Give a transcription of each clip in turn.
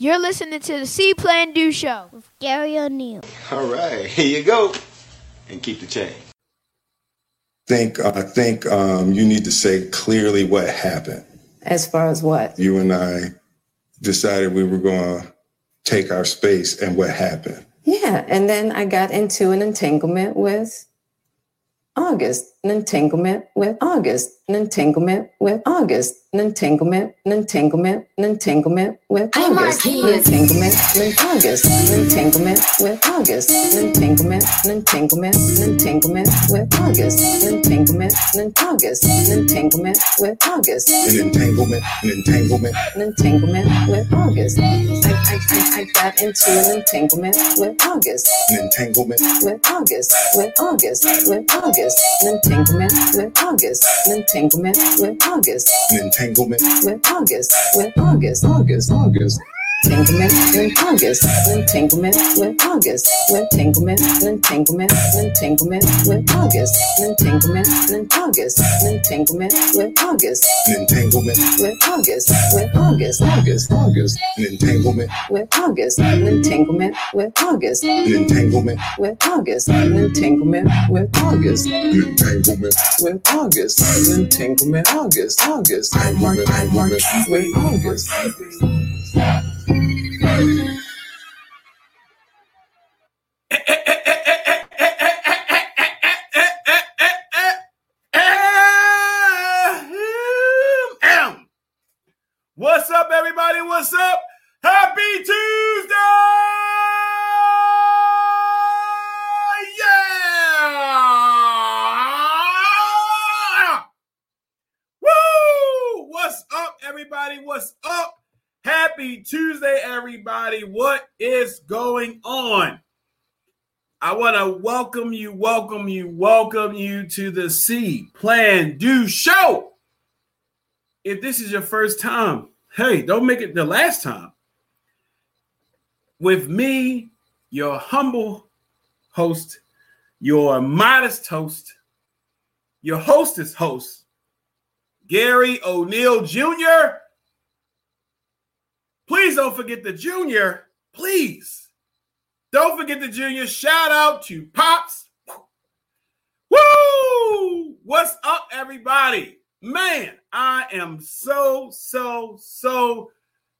You're listening to the C Plan Do Show with Gary O'Neill. All right, here you go. And keep the change. think I think um, you need to say clearly what happened. As far as what? You and I decided we were going to take our space, and what happened? Yeah, and then I got into an entanglement with August, an entanglement with August, an entanglement with August, an entanglement, an entanglement, an entanglement with August, an entanglement with August, an entanglement with August, an entanglement, an entanglement, an entanglement with August, an entanglement, an August, an entanglement with August, An entanglement, an entanglement. an entanglement with August. I, I, I, I got into an entanglement with August. An entanglement, with August, with August, with August, an entanglement with August, an entanglement with August, an entanglement, with August, with August, August, August. August, an entanglement with August, Entanglement with August. entanglement, an entanglement, an entanglement with August, an entanglement, an August, an entanglement with August, An entanglement, with August, with August, August, August. An entanglement, with August, an entanglement with August, an entanglement, with August, an entanglement with August. an entanglement, with August, an entanglement, August, August, I work, I work with August. What's up, everybody? What's up? Happy Tuesday! Yeah! Woo! What's up, everybody? What's up? Happy Tuesday, everybody. What is going on? I want to welcome you, welcome you, welcome you to the C Plan Do Show. If this is your first time, hey, don't make it the last time. With me, your humble host, your modest host, your hostess host, Gary O'Neill Jr. Please don't forget the junior. Please. Don't forget the junior. Shout out to Pops. Woo! What's up, everybody? Man, I am so, so, so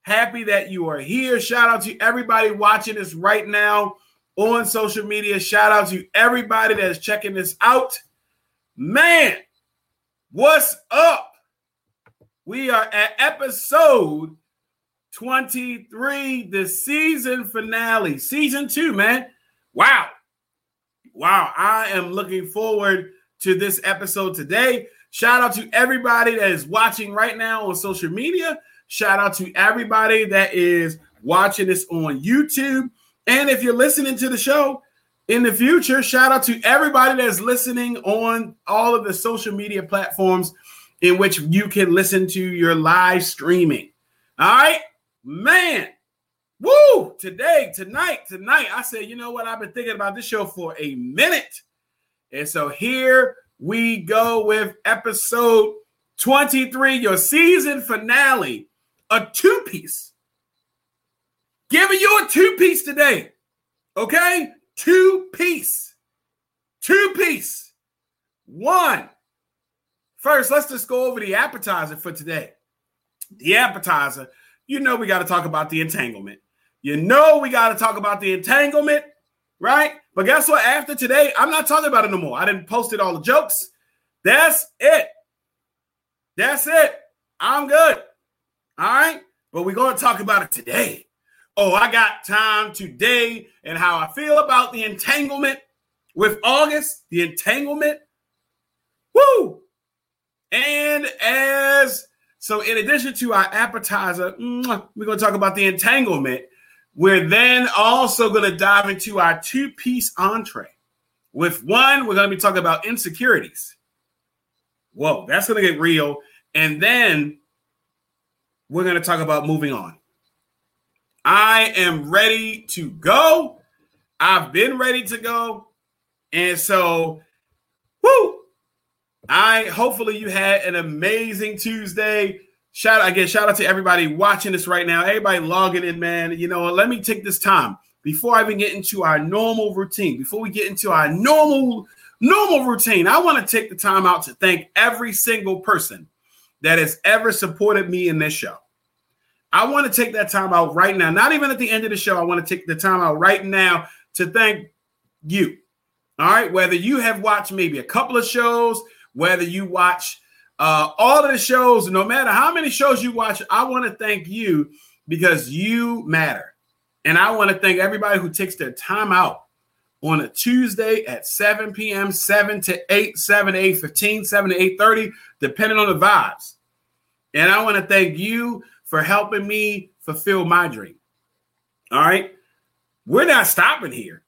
happy that you are here. Shout out to everybody watching this right now on social media. Shout out to everybody that is checking this out. Man, what's up? We are at episode 23, the season finale, season two, man. Wow. Wow. I am looking forward to this episode today. Shout out to everybody that is watching right now on social media. Shout out to everybody that is watching this on YouTube. And if you're listening to the show in the future, shout out to everybody that's listening on all of the social media platforms in which you can listen to your live streaming. All right, man. Woo! Today, tonight, tonight, I said, you know what? I've been thinking about this show for a minute. And so here we go with episode 23, your season finale, a two piece. Giving you a two piece today. Okay? Two piece. Two piece. One. First, let's just go over the appetizer for today. The appetizer, you know, we got to talk about the entanglement. You know, we got to talk about the entanglement, right? But guess what? After today, I'm not talking about it no more. I didn't post it all the jokes. That's it. That's it. I'm good. All right. But we're going to talk about it today. Oh, I got time today and how I feel about the entanglement with August, the entanglement. Woo! And as so, in addition to our appetizer, we're going to talk about the entanglement. We're then also going to dive into our two piece entree. With one, we're going to be talking about insecurities. Whoa, that's going to get real. And then we're going to talk about moving on. I am ready to go. I've been ready to go. And so, whoo, I hopefully you had an amazing Tuesday. shout out again, shout out to everybody watching this right now. Everybody logging in, man. You know, let me take this time before I even get into our normal routine, before we get into our normal normal routine, I want to take the time out to thank every single person that has ever supported me in this show. I want to take that time out right now, not even at the end of the show. I want to take the time out right now to thank you. All right. Whether you have watched maybe a couple of shows, whether you watch uh, all of the shows, no matter how many shows you watch, I want to thank you because you matter. And I want to thank everybody who takes their time out on a Tuesday at 7 p.m., 7 to 8, 7 to 8 15, 7 to 8 30, depending on the vibes. And I want to thank you for helping me fulfill my dream. All right. We're not stopping here.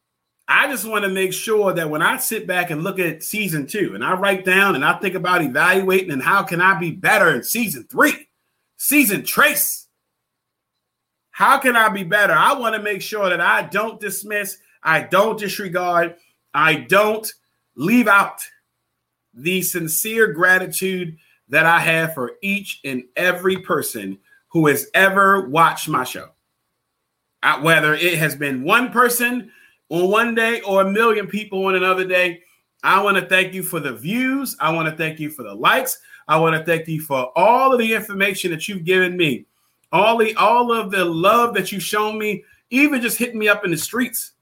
I just want to make sure that when I sit back and look at season two and I write down and I think about evaluating and how can I be better in season three, season trace. How can I be better? I want to make sure that I don't dismiss, I don't disregard, I don't leave out the sincere gratitude that I have for each and every person who has ever watched my show. Uh, whether it has been one person on one day or a million people on another day, I want to thank you for the views. I want to thank you for the likes. I want to thank you for all of the information that you've given me, all the all of the love that you've shown me, even just hitting me up in the streets,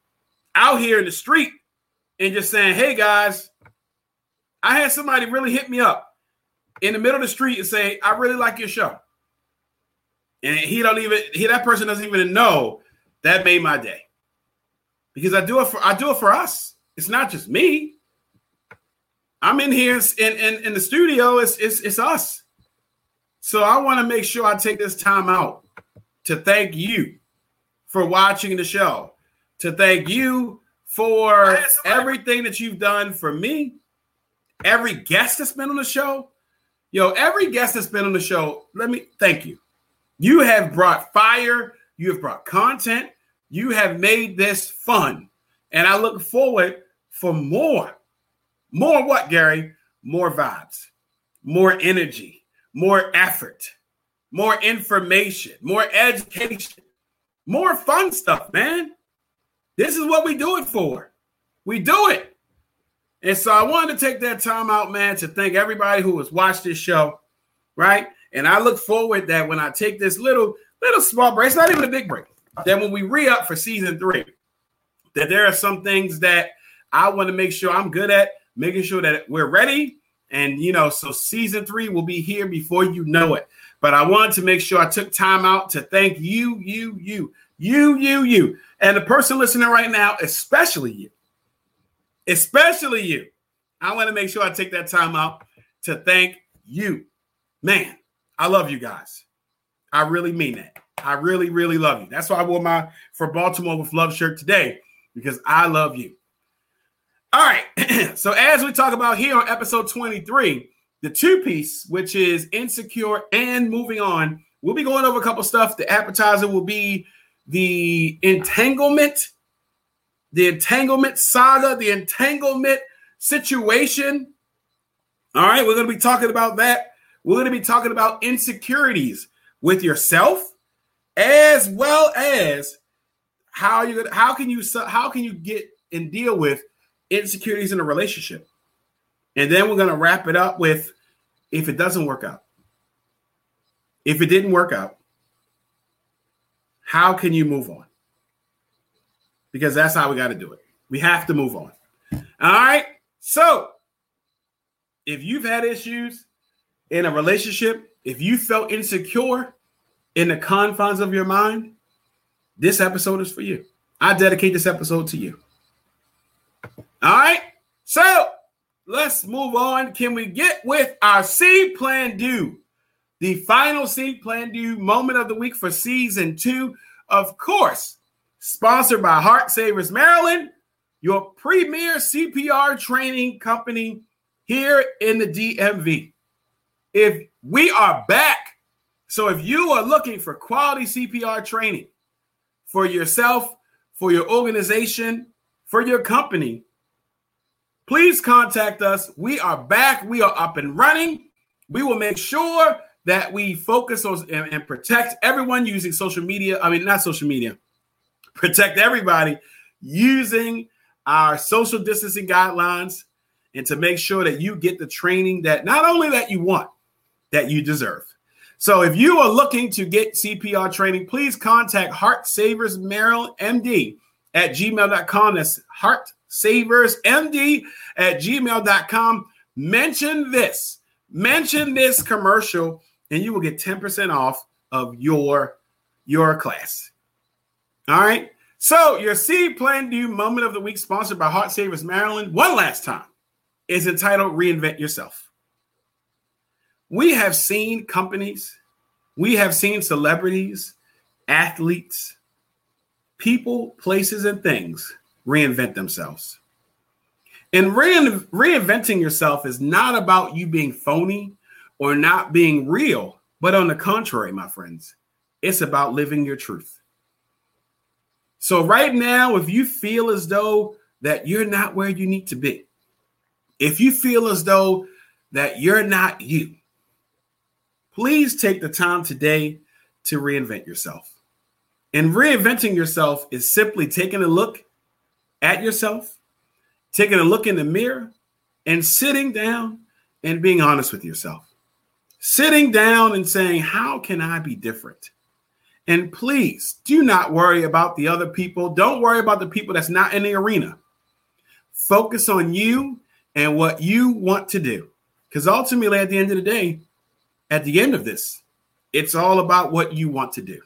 out here in the street, and just saying, "Hey guys," I had somebody really hit me up in the middle of the street and say, "I really like your show." and he don't even he that person doesn't even know that made my day because I do it for I do it for us. It's not just me. I'm in here in in, in the studio. It's it's it's us. So I want to make sure I take this time out to thank you for watching the show, to thank you for everything that you've done for me, every guest that's been on the show. Yo, every guest that's been on the show, let me thank you. You have brought fire, you have brought content, you have made this fun. And I look forward for more. More what, Gary? More vibes, more energy, more effort, more information, more education, more fun stuff, man. This is what we do it for. We do it. And so I wanted to take that time out, man, to thank everybody who has watched this show, right? And I look forward that when I take this little, little small break, it's not even a big break, that when we re up for season three, that there are some things that I want to make sure I'm good at, making sure that we're ready. And, you know, so season three will be here before you know it. But I wanted to make sure I took time out to thank you, you, you, you, you, you, and the person listening right now, especially you, especially you. I want to make sure I take that time out to thank you. Man, I love you guys. I really mean that. I really, really love you. That's why I wore my for Baltimore with love shirt today because I love you. All right. so as we talk about here on episode 23, the two piece, which is insecure and moving on, we'll be going over a couple stuff. The appetizer will be the entanglement, the entanglement saga, the entanglement situation. All right, we're going to be talking about that. We're going to be talking about insecurities with yourself, as well as how you how can you how can you get and deal with insecurities in a relationship, and then we're going to wrap it up with if it doesn't work out, if it didn't work out, how can you move on? Because that's how we got to do it. We have to move on. All right. So if you've had issues in a relationship, if you felt insecure in the confines of your mind, this episode is for you. I dedicate this episode to you. All right. So let's move on. Can we get with our C Plan Do? The final C Plan Do moment of the week for season two, of course, sponsored by Heart Savers Maryland, your premier CPR training company here in the DMV if we are back. So if you are looking for quality CPR training for yourself, for your organization, for your company, please contact us. We are back. We are up and running. We will make sure that we focus on and, and protect everyone using social media. I mean, not social media, protect everybody using our social distancing guidelines and to make sure that you get the training that not only that you want, that you deserve. So if you are looking to get CPR training, please contact Heart Savers Maryland MD at gmail.com. That's Heart Savers MD at gmail.com. Mention this, mention this commercial, and you will get 10% off of your, your class. All right. So your C Plan Do moment of the week, sponsored by Heart Savers Maryland, one last time, is entitled Reinvent Yourself. We have seen companies, we have seen celebrities, athletes, people, places, and things reinvent themselves. And rein- reinventing yourself is not about you being phony or not being real, but on the contrary, my friends, it's about living your truth. So, right now, if you feel as though that you're not where you need to be, if you feel as though that you're not you, please take the time today to reinvent yourself. And reinventing yourself is simply taking a look at yourself, taking a look in the mirror, and sitting down and being honest with yourself. Sitting down and saying, How can I be different? And please do not worry about the other people. Don't worry about the people that's not in the arena. Focus on you and what you want to do. Because ultimately, at the end of the day, at the end of this, it's all about what you want to do.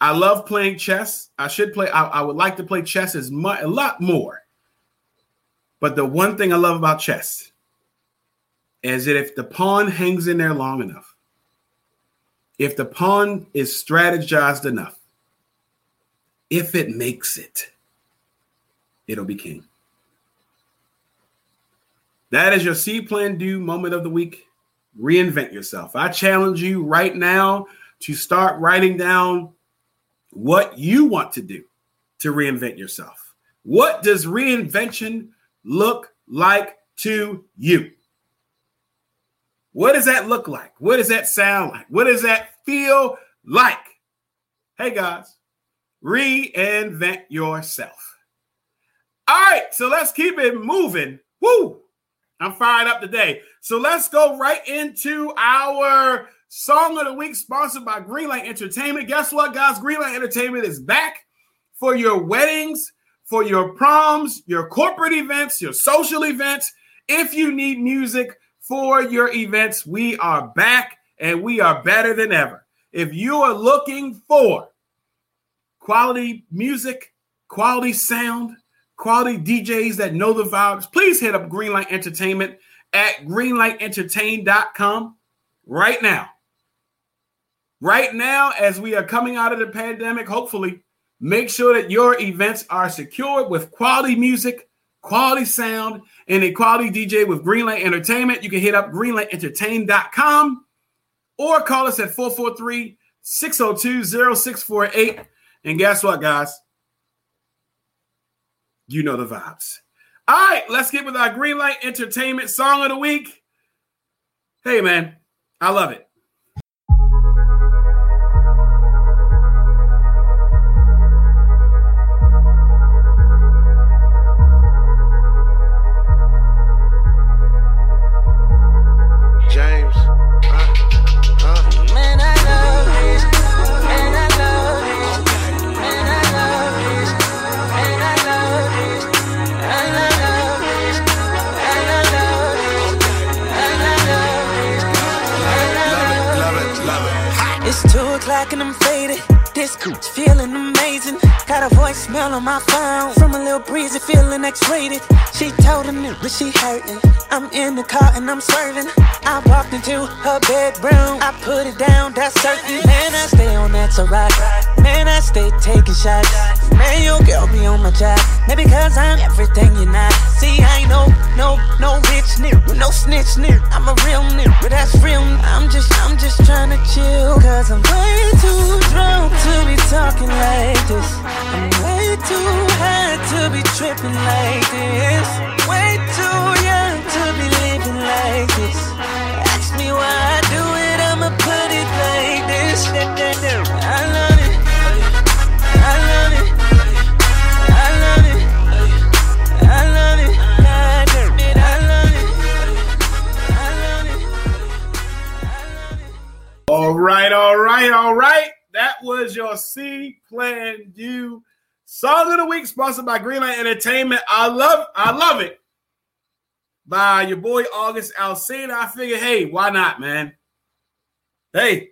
I love playing chess. I should play, I, I would like to play chess as much, a lot more. But the one thing I love about chess is that if the pawn hangs in there long enough, if the pawn is strategized enough, if it makes it, it'll be king. That is your C plan do moment of the week reinvent yourself. I challenge you right now to start writing down what you want to do to reinvent yourself. What does reinvention look like to you? What does that look like? What does that sound like? What does that feel like? Hey guys, reinvent yourself. All right, so let's keep it moving. Woo! I'm fired up today. So let's go right into our song of the week, sponsored by Greenlight Entertainment. Guess what, guys? Greenlight Entertainment is back for your weddings, for your proms, your corporate events, your social events. If you need music for your events, we are back and we are better than ever. If you are looking for quality music, quality sound, quality DJs that know the vibes, please hit up Greenlight Entertainment at greenlightentertain.com right now. Right now, as we are coming out of the pandemic, hopefully, make sure that your events are secured with quality music, quality sound, and a quality DJ with Greenlight Entertainment. You can hit up greenlightentertain.com or call us at 443 602 0648. And guess what, guys? You know the vibes. All right, let's get with our Greenlight Entertainment song of the week. Hey, man, I love it. Feeling X-rated. She told him that she hurting. I'm in the car and I'm swerving. I walked into her bedroom. I put it down, that's certain. Man, I stay on that to rock. Man, I stay taking shots. Man, your girl be on my job. Maybe cause I'm everything you're not. See, I ain't no, no, no rich nigga, no snitch nigga. I'm a real nigga, but that's real. I'm just, I'm just trying to chill. Cause I'm way too drunk to be talking like this. I'm way too high to be tripping like this. Way too to be living like this. Ask me why I do it, I'ma put it. I love it. I love it. I love it. I love it. I love it. All right, all right, all right. That was your C Plan Do song of the week, sponsored by Greenlight Entertainment. I love, I love it. By your boy August Alsina. I figured, hey, why not, man? Hey,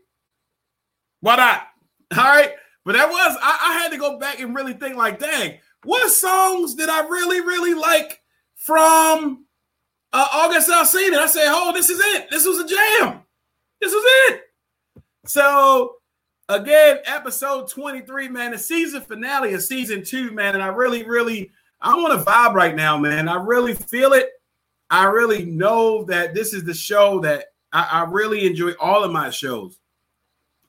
why not? All right. But that was, I, I had to go back and really think, like, dang, what songs did I really, really like from uh, August Alsina? I said, oh, this is it. This was a jam. This was it. So again, episode 23, man, the season finale of season two, man. And I really, really, I want to vibe right now, man. I really feel it. I really know that this is the show that I, I really enjoy all of my shows.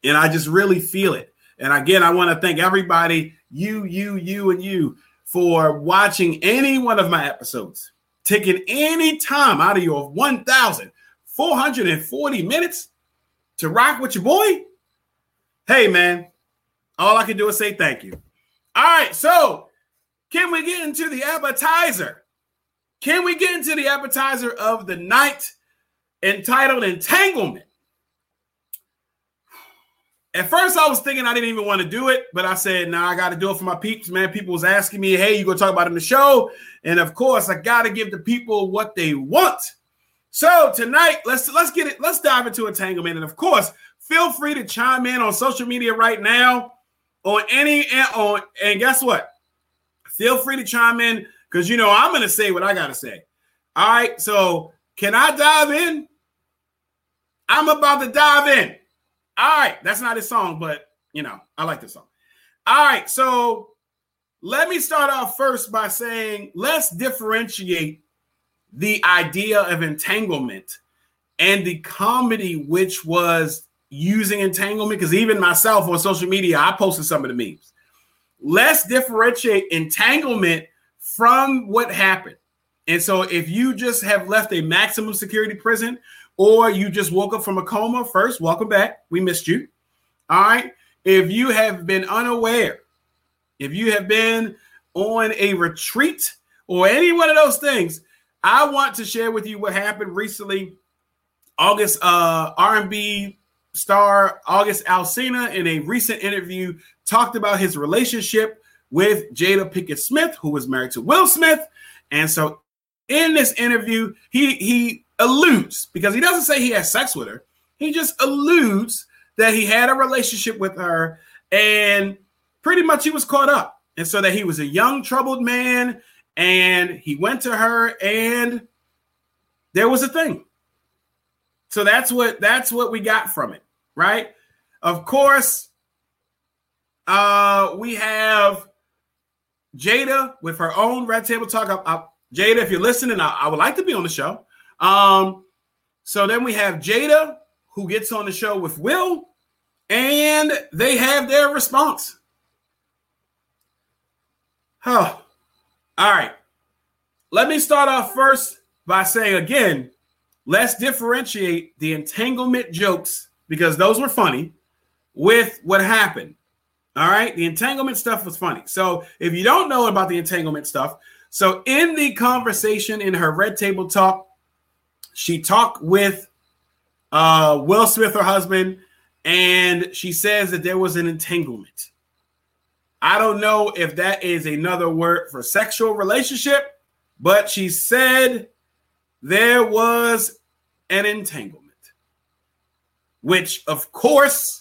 And I just really feel it. And again, I want to thank everybody, you, you, you, and you, for watching any one of my episodes, taking any time out of your 1,440 minutes to rock with your boy. Hey, man, all I can do is say thank you. All right, so can we get into the appetizer? Can we get into the appetizer of the night entitled Entanglement? At first, I was thinking I didn't even want to do it, but I said, "Nah, I got to do it for my peeps, man." People was asking me, "Hey, you gonna talk about it in the show?" And of course, I got to give the people what they want. So tonight, let's let's get it. Let's dive into entanglement, and of course, feel free to chime in on social media right now, on any and on. And guess what? Feel free to chime in because you know I'm gonna say what I gotta say. All right, so can I dive in? I'm about to dive in. All right, that's not his song, but you know, I like this song. All right, so let me start off first by saying let's differentiate the idea of entanglement and the comedy which was using entanglement because even myself on social media i posted some of the memes let's differentiate entanglement from what happened. And so if you just have left a maximum security prison or you just woke up from a coma first welcome back. We missed you. All right. If you have been unaware if you have been on a retreat or any one of those things I want to share with you what happened recently. August uh, R&B star August Alsina in a recent interview talked about his relationship with Jada Pinkett Smith, who was married to Will Smith. And so in this interview, he he alludes because he doesn't say he had sex with her. He just alludes that he had a relationship with her and pretty much he was caught up. And so that he was a young troubled man and he went to her and there was a thing so that's what that's what we got from it right of course uh we have jada with her own red table talk I, I, jada if you're listening I, I would like to be on the show um so then we have jada who gets on the show with will and they have their response Huh. all right. Let me start off first by saying again, let's differentiate the entanglement jokes because those were funny with what happened. All right. The entanglement stuff was funny. So if you don't know about the entanglement stuff, so in the conversation in her red table talk, she talked with uh, Will Smith, her husband, and she says that there was an entanglement. I don't know if that is another word for sexual relationship, but she said there was an entanglement, which, of course,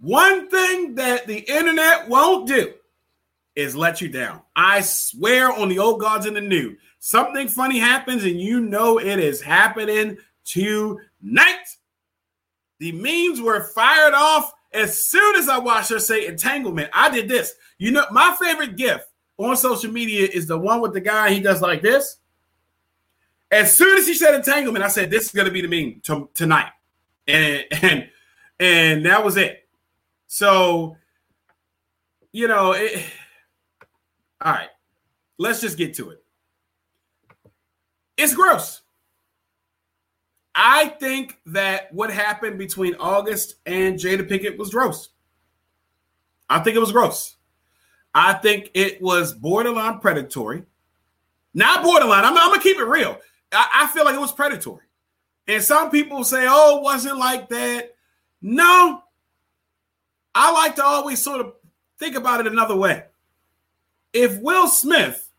one thing that the internet won't do is let you down. I swear on the old gods and the new, something funny happens and you know it is happening tonight. The memes were fired off as soon as I watched her say entanglement, I did this. You know, my favorite gift on social media is the one with the guy he does like this. As soon as he said entanglement, I said this is going to be the meme to, tonight, and and and that was it. So, you know, it, all right, let's just get to it. It's gross. I think that what happened between August and Jada Pinkett was gross. I think it was gross. I think it was borderline predatory. Not borderline. I'm, I'm gonna keep it real. I, I feel like it was predatory. And some people say, oh, it wasn't like that. No. I like to always sort of think about it another way. If Will Smith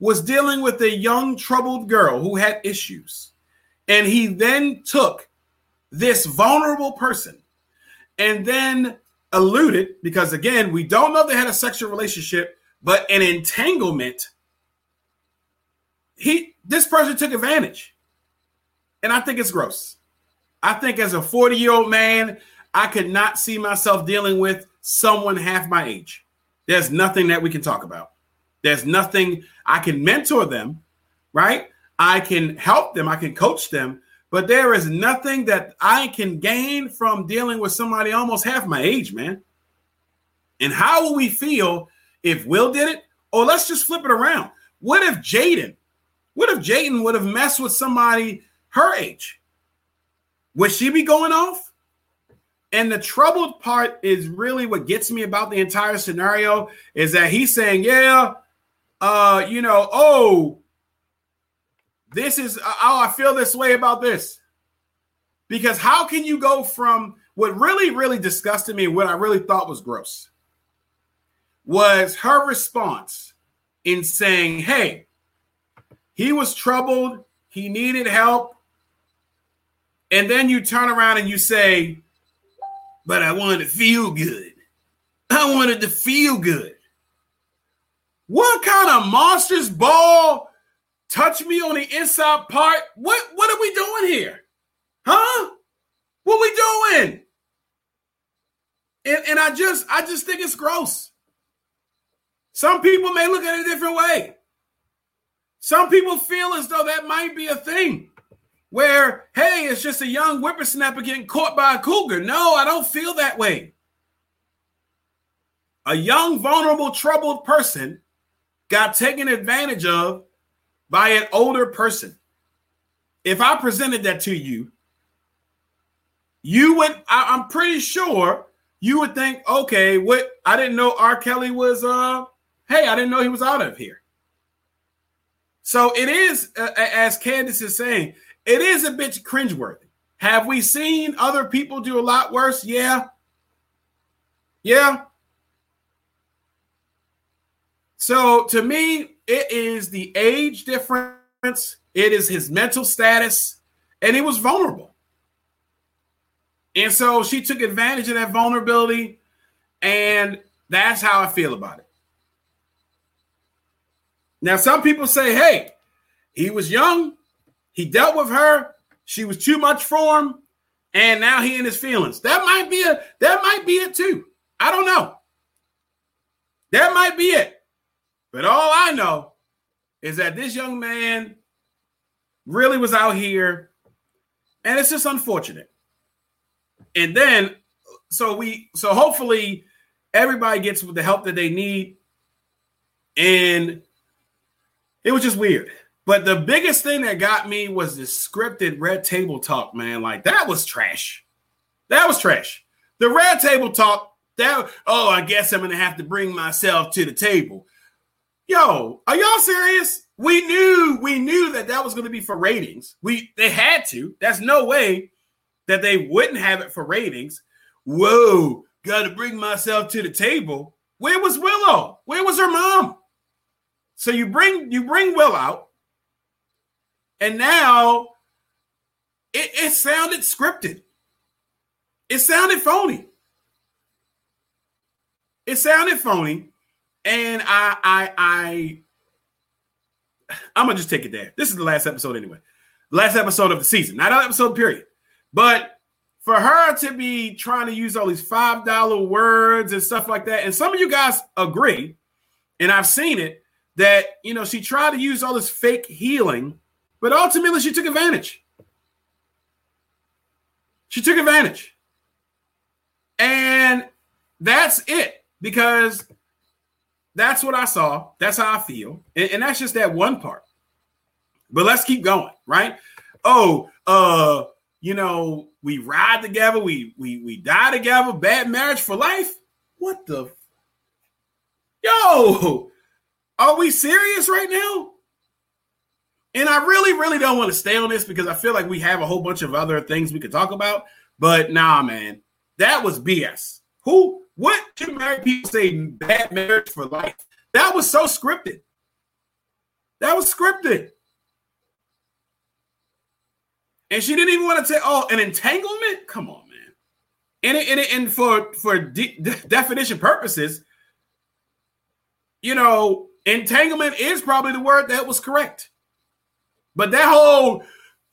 was dealing with a young, troubled girl who had issues, and he then took this vulnerable person and then alluded, because again, we don't know they had a sexual relationship, but an entanglement, he this person took advantage. And I think it's gross. I think as a 40 year old man, I could not see myself dealing with someone half my age. There's nothing that we can talk about. There's nothing I can mentor them, right? I can help them, I can coach them, but there is nothing that I can gain from dealing with somebody almost half my age, man. And how will we feel if Will did it? Or let's just flip it around. What if Jaden, what if Jaden would have messed with somebody her age? Would she be going off? And the troubled part is really what gets me about the entire scenario is that he's saying, yeah, uh, you know, oh, this is oh, I feel this way about this. Because how can you go from what really, really disgusted me, what I really thought was gross, was her response in saying, Hey, he was troubled, he needed help. And then you turn around and you say, But I wanted to feel good. I wanted to feel good. What kind of monstrous ball touch me on the inside part? What what are we doing here? Huh? What we doing? And, and I just I just think it's gross. Some people may look at it a different way. Some people feel as though that might be a thing where, hey, it's just a young whippersnapper getting caught by a cougar. No, I don't feel that way. A young, vulnerable, troubled person got taken advantage of by an older person. If I presented that to you, you would, I, am pretty sure you would think, okay, what I didn't know R. Kelly was, uh, hey, I didn't know he was out of here. So it is, uh, as Candace is saying, it is a bit cringeworthy. Have we seen other people do a lot worse? Yeah. Yeah. So to me, it is the age difference, it is his mental status, and he was vulnerable. And so she took advantage of that vulnerability, and that's how I feel about it. Now, some people say, hey, he was young, he dealt with her, she was too much for him, and now he in his feelings. That might be a that might be it too. I don't know. That might be it. But all I know is that this young man really was out here, and it's just unfortunate. And then, so we, so hopefully, everybody gets the help that they need. And it was just weird. But the biggest thing that got me was the scripted red table talk, man. Like that was trash. That was trash. The red table talk, that oh, I guess I'm gonna have to bring myself to the table. Yo, are y'all serious? We knew we knew that that was to be for ratings. We they had to. That's no way that they wouldn't have it for ratings. Whoa, got to bring myself to the table. Where was Willow? Where was her mom? So you bring you bring Will out, and now it, it sounded scripted. It sounded phony. It sounded phony. And I, I, I, I'm gonna just take it there. This is the last episode anyway. Last episode of the season, not an episode period. But for her to be trying to use all these five dollar words and stuff like that, and some of you guys agree, and I've seen it that you know she tried to use all this fake healing, but ultimately she took advantage. She took advantage, and that's it because that's what I saw. That's how I feel. And, and, that's just that one part. But let's keep going, right? Oh, uh, you know, we ride together, we we we die together, bad marriage for life. What the yo? Are we serious right now? And I really, really don't want to stay on this because I feel like we have a whole bunch of other things we could talk about. But nah, man, that was BS. Who, what two married people say bad marriage for life? That was so scripted. That was scripted. And she didn't even want to say, oh, an entanglement? Come on, man. And, and, and for, for de- definition purposes, you know, entanglement is probably the word that was correct. But that whole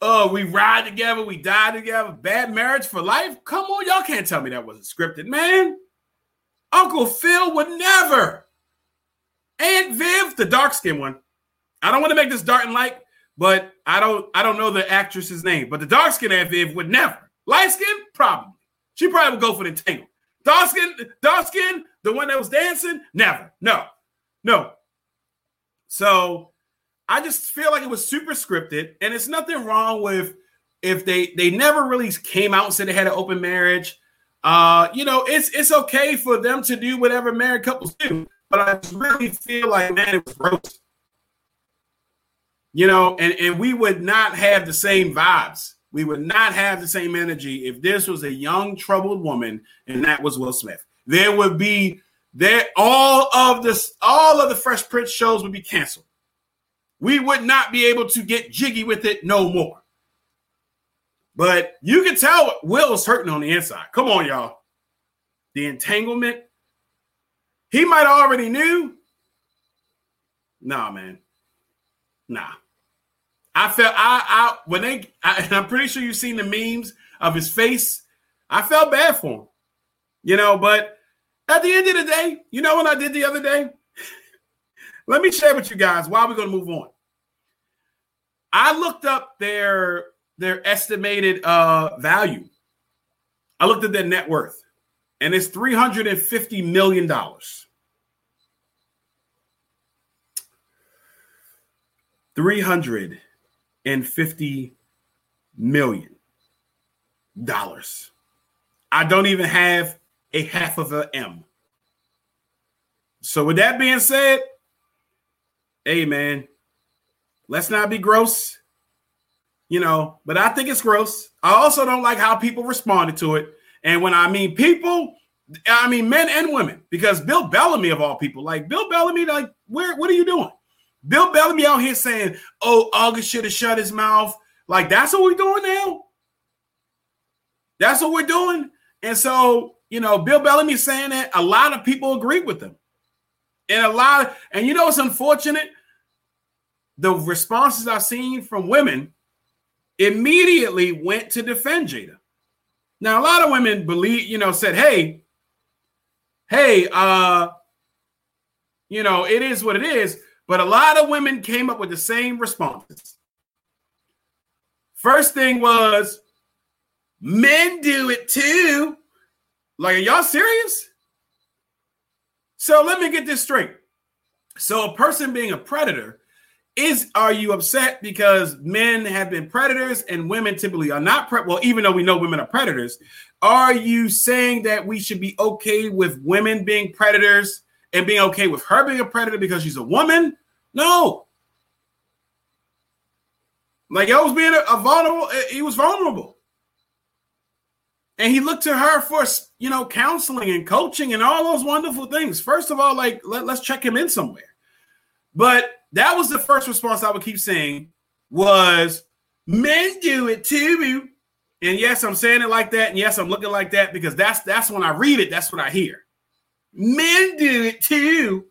uh we ride together, we die together, bad marriage for life. Come on, y'all can't tell me that wasn't scripted, man. Uncle Phil would never. Aunt Viv, the dark skinned one. I don't want to make this dark and light, but I don't I don't know the actress's name. But the dark skinned Aunt Viv would never. Light skin, probably. She probably would go for the tangle. Dark skin, dark skin, the one that was dancing, never. No, no. So I just feel like it was super scripted, and it's nothing wrong with if they they never really came out and said they had an open marriage. Uh, you know, it's it's okay for them to do whatever married couples do, but I really feel like man, it was gross. You know, and and we would not have the same vibes. We would not have the same energy if this was a young troubled woman and that was Will Smith. There would be there all of this all of the Fresh Prince shows would be canceled we would not be able to get jiggy with it no more. But you can tell Will's hurting on the inside. Come on, y'all. The entanglement. He might already knew. Nah, man. Nah. I felt I I when they I, and I'm pretty sure you've seen the memes of his face. I felt bad for him. You know, but at the end of the day, you know what I did the other day? Let me share with you guys why we're going to move on. I looked up their their estimated uh, value. I looked at their net worth, and it's three hundred and fifty million dollars. Three hundred and fifty million dollars. I don't even have a half of a M. So, with that being said, hey man, let's not be gross, you know, but I think it's gross. I also don't like how people responded to it. And when I mean people, I mean men and women, because Bill Bellamy of all people, like Bill Bellamy, like, where what are you doing? Bill Bellamy out here saying, oh, August should have shut his mouth. Like, that's what we're doing now. That's what we're doing. And so, you know, Bill Bellamy saying that a lot of people agree with him. And a lot of, and you know, it's unfortunate the responses I've seen from women immediately went to defend Jada. Now, a lot of women believe, you know, said, hey, hey, uh, you know, it is what it is. But a lot of women came up with the same responses. First thing was, men do it too. Like, are y'all serious? So let me get this straight. So, a person being a predator is are you upset because men have been predators and women typically are not pre- well even though we know women are predators are you saying that we should be okay with women being predators and being okay with her being a predator because she's a woman? No. Like I was being a, a vulnerable eh, he was vulnerable. And he looked to her for you know counseling and coaching and all those wonderful things. First of all like let, let's check him in somewhere. But that was the first response I would keep saying was men do it too. And yes, I'm saying it like that. And yes, I'm looking like that because that's that's when I read it, that's what I hear. Men do it too.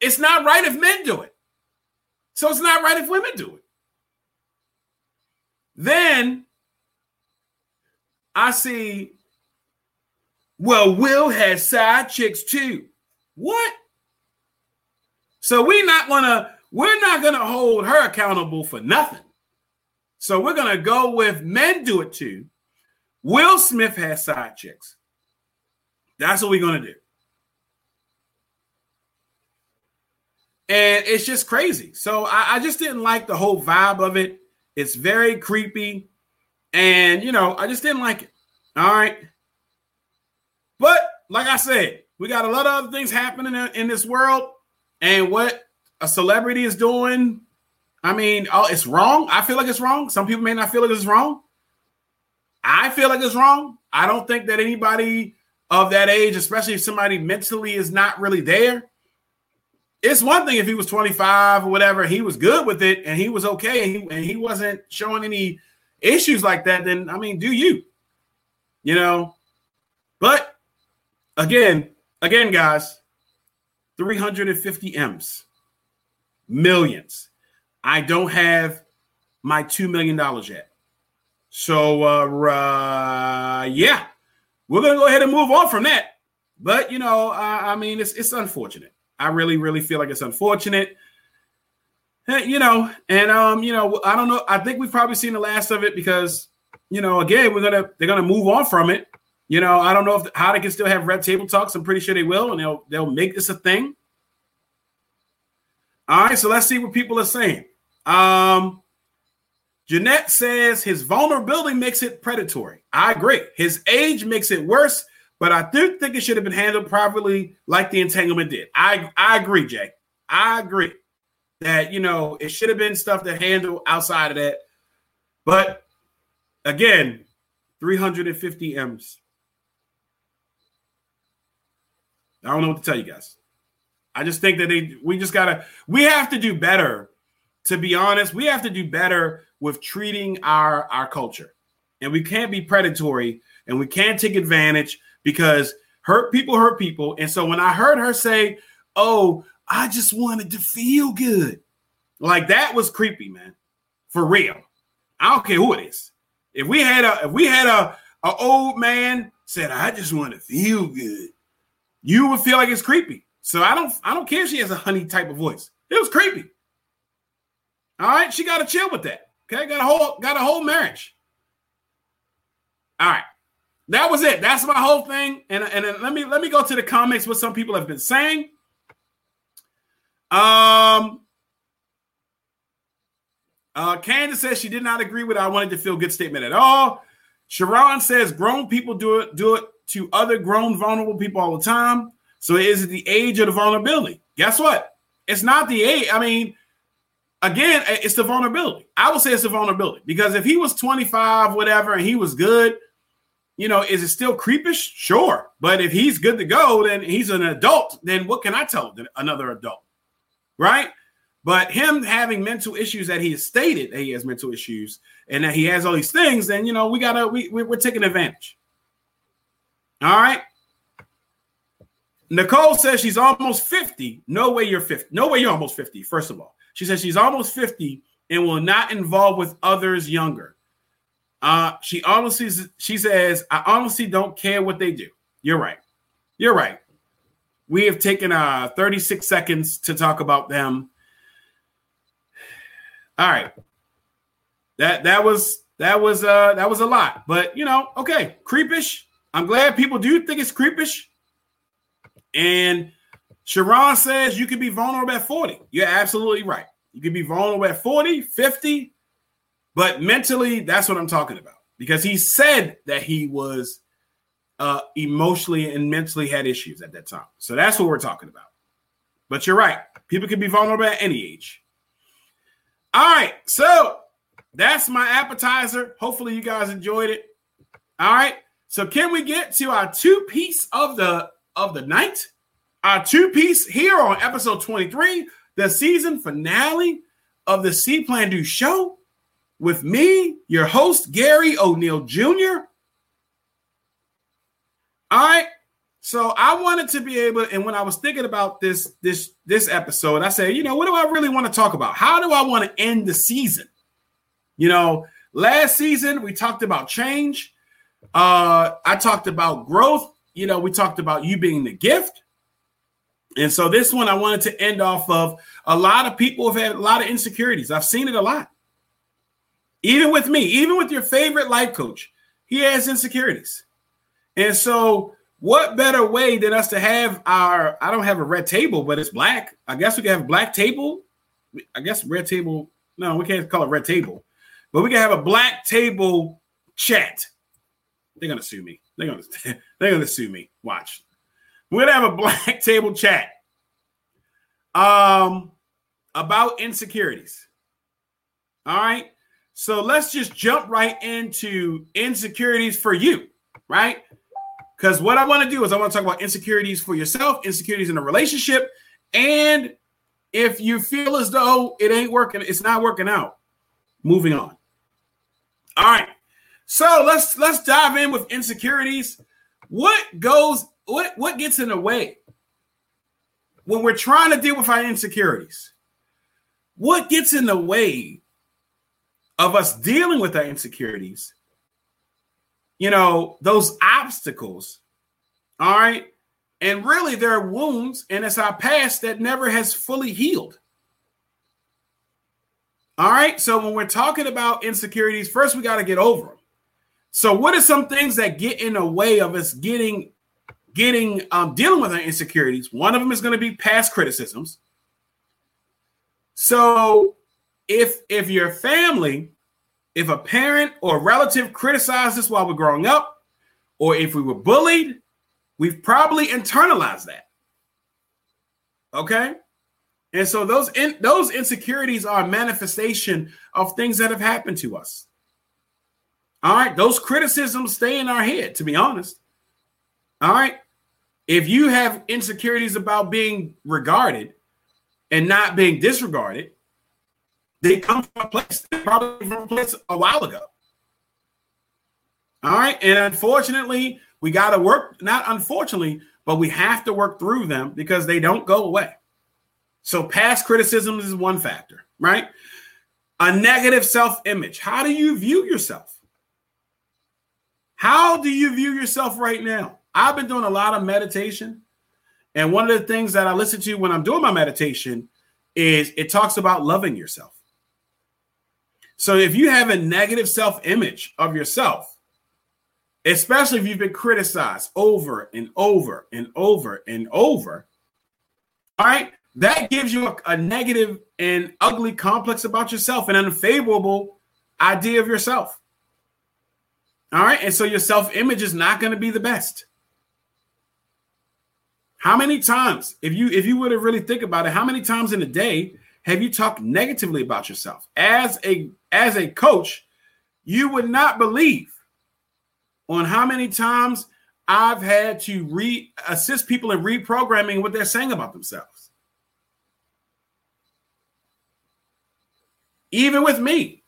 It's not right if men do it. So it's not right if women do it. Then I see, well, Will has side chicks too. What? So we're not gonna we're not gonna hold her accountable for nothing. So we're gonna go with men do it too. Will Smith has side chicks. That's what we're gonna do. And it's just crazy. So I, I just didn't like the whole vibe of it. It's very creepy. And you know, I just didn't like it. All right. But like I said, we got a lot of other things happening in, in this world, and what a celebrity is doing. I mean, oh, it's wrong. I feel like it's wrong. Some people may not feel like it's wrong. I feel like it's wrong. I don't think that anybody of that age, especially if somebody mentally is not really there, it's one thing if he was 25 or whatever, he was good with it and he was okay and he, and he wasn't showing any issues like that, then I mean, do you? You know, but again, again, guys, 350 M's, millions. I don't have my $2 million yet. So, uh, uh, yeah, we're going to go ahead and move on from that. But, you know, uh, I mean, it's, it's unfortunate. I really, really feel like it's unfortunate. You know, and um, you know, I don't know. I think we've probably seen the last of it because, you know, again, we're gonna they're gonna move on from it. You know, I don't know if how they can still have red table talks. I'm pretty sure they will, and they'll they'll make this a thing. All right, so let's see what people are saying. Um, Jeanette says his vulnerability makes it predatory. I agree. His age makes it worse, but I do think it should have been handled properly, like the entanglement did. I I agree, Jay. I agree that you know it should have been stuff to handle outside of that. But again, 350 M's. I don't know what to tell you guys. I just think that they we just gotta we have to do better. To be honest, we have to do better with treating our our culture, and we can't be predatory and we can't take advantage because hurt people hurt people. And so when I heard her say, "Oh, I just wanted to feel good," like that was creepy, man, for real. I don't care who it is. If we had a if we had a, a old man said, "I just want to feel good," you would feel like it's creepy. So I don't I don't care if she has a honey type of voice. It was creepy. All right, she got to chill with that. Okay, got a whole got a whole marriage. All right, that was it. That's my whole thing. And and let me let me go to the comments. What some people have been saying. Um. Uh, Candace says she did not agree with I wanted to feel good statement at all. Sharon says grown people do it do it to other grown vulnerable people all the time. So is it the age of the vulnerability? Guess what? It's not the age. I mean, again, it's the vulnerability. I would say it's the vulnerability because if he was 25, whatever, and he was good, you know, is it still creepish? Sure. But if he's good to go, then he's an adult. Then what can I tell another adult? Right. But him having mental issues that he has stated that he has mental issues and that he has all these things, then, you know, we got to, we, we're taking advantage. All right. Nicole says she's almost 50. No way you're 50. No way you're almost 50, first of all. She says she's almost 50 and will not involve with others younger. Uh, she honestly she says, I honestly don't care what they do. You're right. You're right. We have taken uh 36 seconds to talk about them. All right. That that was that was uh that was a lot, but you know, okay, creepish. I'm glad people do think it's creepish. And Sharon says you can be vulnerable at 40. You're absolutely right. You can be vulnerable at 40, 50, but mentally, that's what I'm talking about. Because he said that he was uh, emotionally and mentally had issues at that time. So that's what we're talking about. But you're right. People can be vulnerable at any age. All right. So that's my appetizer. Hopefully, you guys enjoyed it. All right. So can we get to our two piece of the of the night. Our two piece here on episode 23, the season finale of the C Plan Do show with me, your host, Gary O'Neill Jr. All right. So I wanted to be able, and when I was thinking about this, this, this episode, I said, you know, what do I really want to talk about? How do I want to end the season? You know, last season we talked about change. Uh, I talked about growth you know, we talked about you being the gift. And so this one I wanted to end off of a lot of people have had a lot of insecurities. I've seen it a lot. Even with me, even with your favorite life coach, he has insecurities. And so what better way than us to have our I don't have a red table, but it's black. I guess we can have a black table. I guess red table. No, we can't call it red table, but we can have a black table chat. They're gonna sue me. They're gonna they're gonna sue me. Watch. We're gonna have a black table chat. Um about insecurities. All right. So let's just jump right into insecurities for you, right? Because what I want to do is I want to talk about insecurities for yourself, insecurities in a relationship, and if you feel as though it ain't working, it's not working out, moving on. All right. So let's let's dive in with insecurities. What goes what what gets in the way when we're trying to deal with our insecurities? What gets in the way of us dealing with our insecurities? You know, those obstacles. All right. And really, there are wounds, and it's our past that never has fully healed. All right. So when we're talking about insecurities, first we got to get over them. So, what are some things that get in the way of us getting getting um, dealing with our insecurities? One of them is going to be past criticisms. So, if if your family, if a parent or relative criticized us while we're growing up, or if we were bullied, we've probably internalized that. Okay. And so those in, those insecurities are a manifestation of things that have happened to us. All right, those criticisms stay in our head, to be honest. All right. If you have insecurities about being regarded and not being disregarded, they come from a place, probably from a place a while ago. All right. And unfortunately, we got to work, not unfortunately, but we have to work through them because they don't go away. So, past criticism is one factor, right? A negative self image. How do you view yourself? How do you view yourself right now? I've been doing a lot of meditation. And one of the things that I listen to when I'm doing my meditation is it talks about loving yourself. So if you have a negative self image of yourself, especially if you've been criticized over and over and over and over, all right, that gives you a, a negative and ugly complex about yourself, an unfavorable idea of yourself. All right. And so your self image is not going to be the best. How many times, if you if you were to really think about it, how many times in a day have you talked negatively about yourself? As a as a coach, you would not believe on how many times I've had to re assist people in reprogramming what they're saying about themselves. Even with me,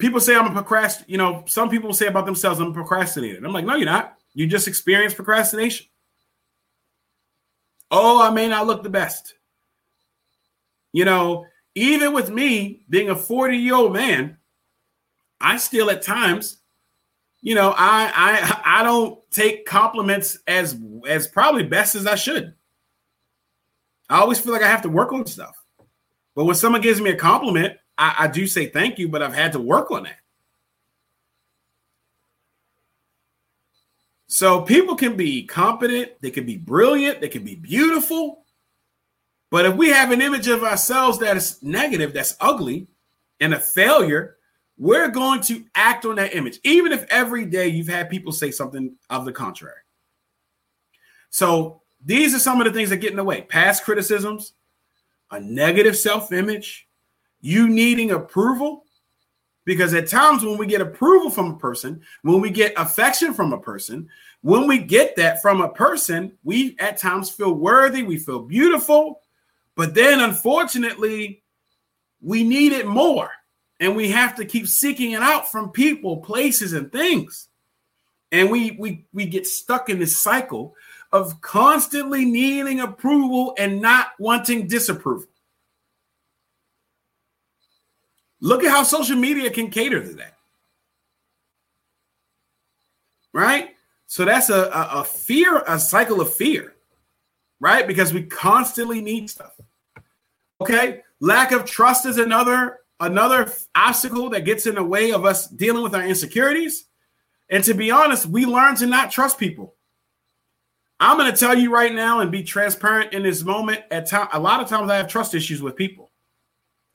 people say I'm a procrastinator. You know, some people say about themselves, I'm a procrastinator. I'm like, no, you're not. You just experience procrastination. Oh, I may not look the best. You know, even with me being a 40 year old man, I still at times, you know, I I I don't take compliments as as probably best as I should. I always feel like I have to work on stuff. But when someone gives me a compliment, I, I do say thank you, but I've had to work on that. So people can be competent, they can be brilliant, they can be beautiful. But if we have an image of ourselves that is negative, that's ugly, and a failure, we're going to act on that image, even if every day you've had people say something of the contrary. So these are some of the things that get in the way past criticisms, a negative self image, you needing approval. Because at times when we get approval from a person, when we get affection from a person, when we get that from a person, we at times feel worthy, we feel beautiful. But then unfortunately, we need it more. And we have to keep seeking it out from people, places, and things. And we we we get stuck in this cycle of constantly needing approval and not wanting disapproval. Look at how social media can cater to that. Right? So that's a, a, a, fear, a cycle of fear, right? Because we constantly need stuff. Okay. Lack of trust is another another obstacle that gets in the way of us dealing with our insecurities. And to be honest, we learn to not trust people. I'm going to tell you right now and be transparent in this moment. At time, a lot of times I have trust issues with people.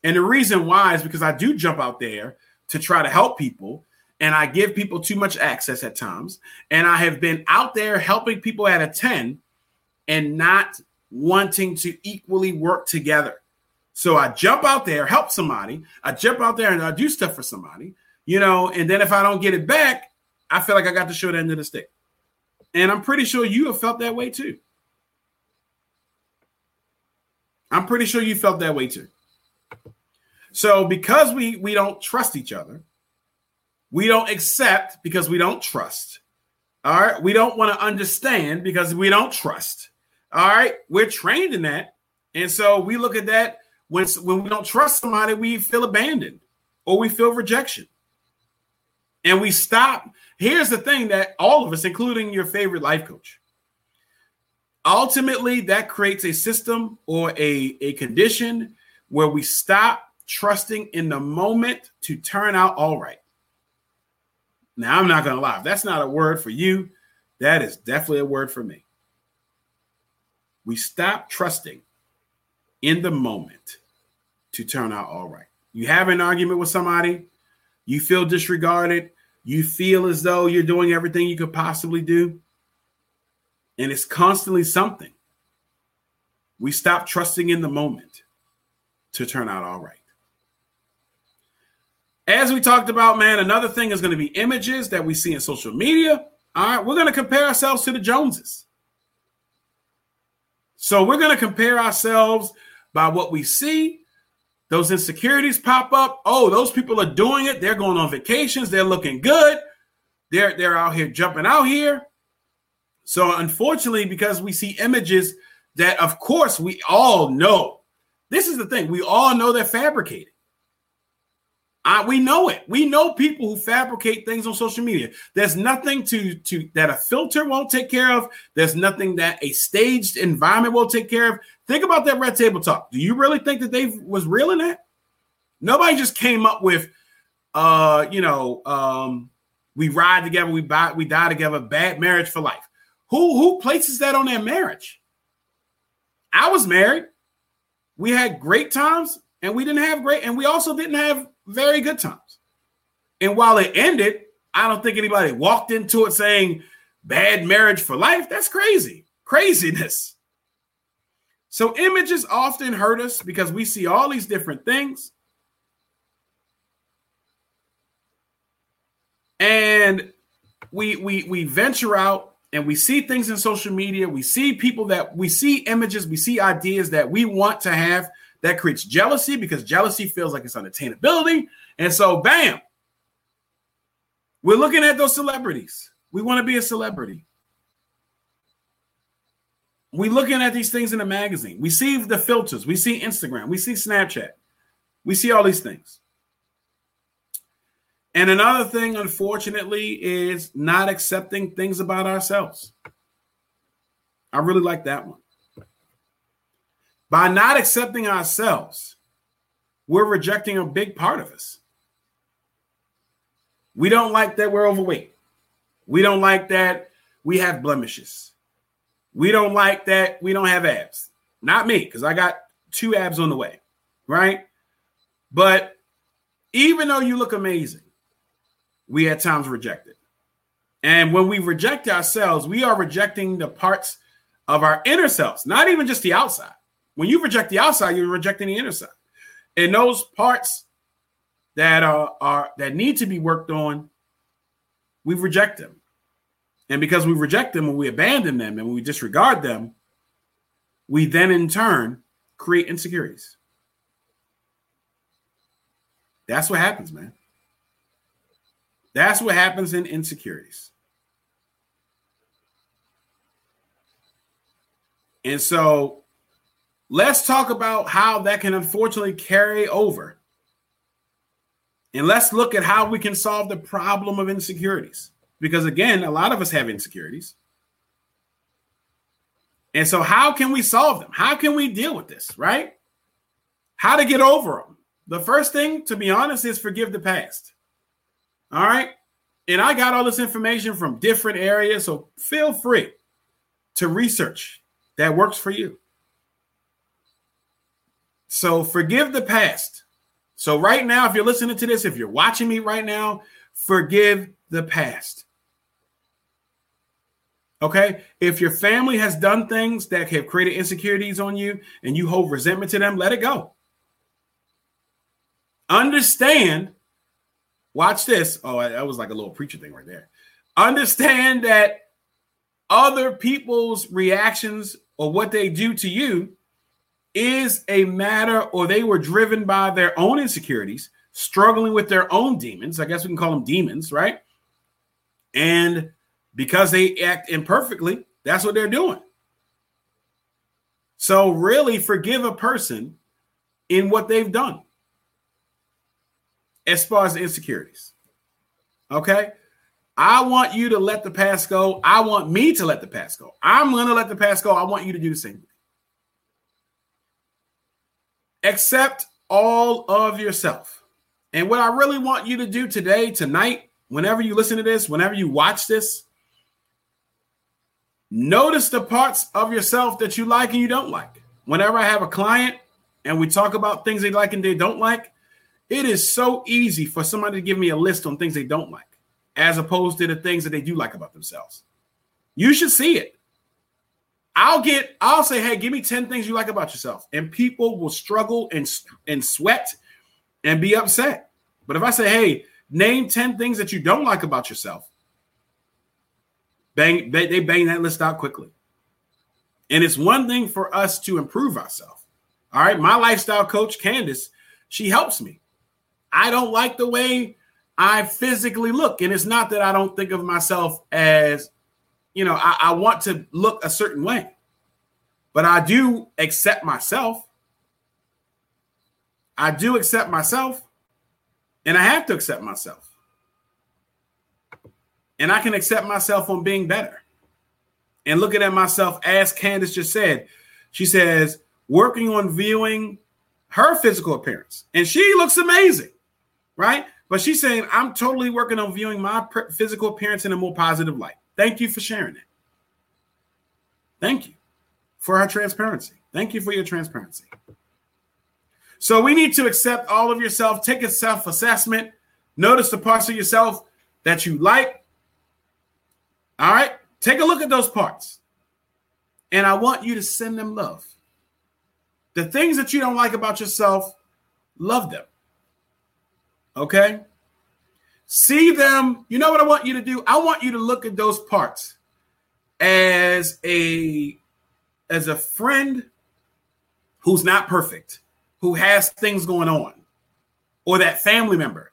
And the reason why is because I do jump out there to try to help people. and I give people too much access at times. And I have been out there helping people at a 10 and not wanting to equally work together. So I jump out there, help somebody. I jump out there and I do stuff for somebody, you know, and then if I don't get it back, I feel like I got the end of the stick. And I'm pretty sure you have felt that way too. I'm pretty sure you felt that way too. So because we we don't trust each other, we don't accept because we don't trust. All right, we don't want to understand because we don't trust. All right, we're trained in that, and so we look at that when when we don't trust somebody, we feel abandoned or we feel rejection, and we stop. Here's the thing that all of us, including your favorite life coach, ultimately that creates a system or a, a condition where we stop trusting in the moment to turn out all right. Now, I'm not going to lie. If that's not a word for you, that is definitely a word for me. We stop trusting in the moment to turn out all right. You have an argument with somebody, you feel disregarded, you feel as though you're doing everything you could possibly do and it's constantly something. We stop trusting in the moment to turn out all right. As we talked about, man, another thing is going to be images that we see in social media. All right, we're going to compare ourselves to the Joneses. So we're going to compare ourselves by what we see. Those insecurities pop up. Oh, those people are doing it. They're going on vacations. They're looking good. They're they're out here jumping out here. So, unfortunately, because we see images that, of course, we all know. This is the thing: we all know they're fabricated. Uh, we know it. We know people who fabricate things on social media. There's nothing to to that a filter won't take care of. There's nothing that a staged environment will take care of. Think about that red table talk. Do you really think that they was real in that? Nobody just came up with, uh, you know, um, we ride together, we buy, we die together, bad marriage for life. Who who places that on their marriage? I was married. We had great times and we didn't have great and we also didn't have very good times. And while it ended, I don't think anybody walked into it saying bad marriage for life. That's crazy. Craziness. So images often hurt us because we see all these different things. And we we we venture out and we see things in social media, we see people that we see images, we see ideas that we want to have that creates jealousy because jealousy feels like it's unattainability. And so, bam, we're looking at those celebrities. We want to be a celebrity. We're looking at these things in a magazine. We see the filters, we see Instagram, we see Snapchat, we see all these things. And another thing, unfortunately, is not accepting things about ourselves. I really like that one. By not accepting ourselves, we're rejecting a big part of us. We don't like that we're overweight. We don't like that we have blemishes. We don't like that we don't have abs. Not me, because I got two abs on the way, right? But even though you look amazing, we at times reject it. And when we reject ourselves, we are rejecting the parts of our inner selves, not even just the outside. When you reject the outside, you're rejecting the inner side. And those parts that are, are that need to be worked on, we reject them. And because we reject them and we abandon them and we disregard them, we then in turn create insecurities. That's what happens, man. That's what happens in insecurities. And so let's talk about how that can unfortunately carry over. And let's look at how we can solve the problem of insecurities. Because again, a lot of us have insecurities. And so, how can we solve them? How can we deal with this, right? How to get over them? The first thing, to be honest, is forgive the past. All right. And I got all this information from different areas. So feel free to research that works for you. So forgive the past. So, right now, if you're listening to this, if you're watching me right now, forgive the past. Okay. If your family has done things that have created insecurities on you and you hold resentment to them, let it go. Understand, watch this. Oh, that was like a little preacher thing right there. Understand that other people's reactions or what they do to you is a matter, or they were driven by their own insecurities, struggling with their own demons. I guess we can call them demons, right? And because they act imperfectly, that's what they're doing. So, really, forgive a person in what they've done as far as insecurities. Okay. I want you to let the past go. I want me to let the past go. I'm going to let the past go. I want you to do the same. Accept all of yourself. And what I really want you to do today, tonight, whenever you listen to this, whenever you watch this, notice the parts of yourself that you like and you don't like. Whenever I have a client and we talk about things they like and they don't like, it is so easy for somebody to give me a list on things they don't like as opposed to the things that they do like about themselves. You should see it. I'll get, I'll say, hey, give me 10 things you like about yourself. And people will struggle and, and sweat and be upset. But if I say, hey, name 10 things that you don't like about yourself, bang, they, they bang that list out quickly. And it's one thing for us to improve ourselves. All right. My lifestyle coach, Candace, she helps me. I don't like the way I physically look. And it's not that I don't think of myself as, you know, I, I want to look a certain way, but I do accept myself. I do accept myself, and I have to accept myself. And I can accept myself on being better and looking at myself, as Candace just said. She says, working on viewing her physical appearance, and she looks amazing, right? But she's saying, I'm totally working on viewing my physical appearance in a more positive light. Thank you for sharing it. Thank you for our transparency. Thank you for your transparency. So we need to accept all of yourself, take a self assessment, notice the parts of yourself that you like. All right, take a look at those parts. And I want you to send them love. The things that you don't like about yourself, love them. Okay. See them. You know what I want you to do? I want you to look at those parts as a as a friend who's not perfect, who has things going on, or that family member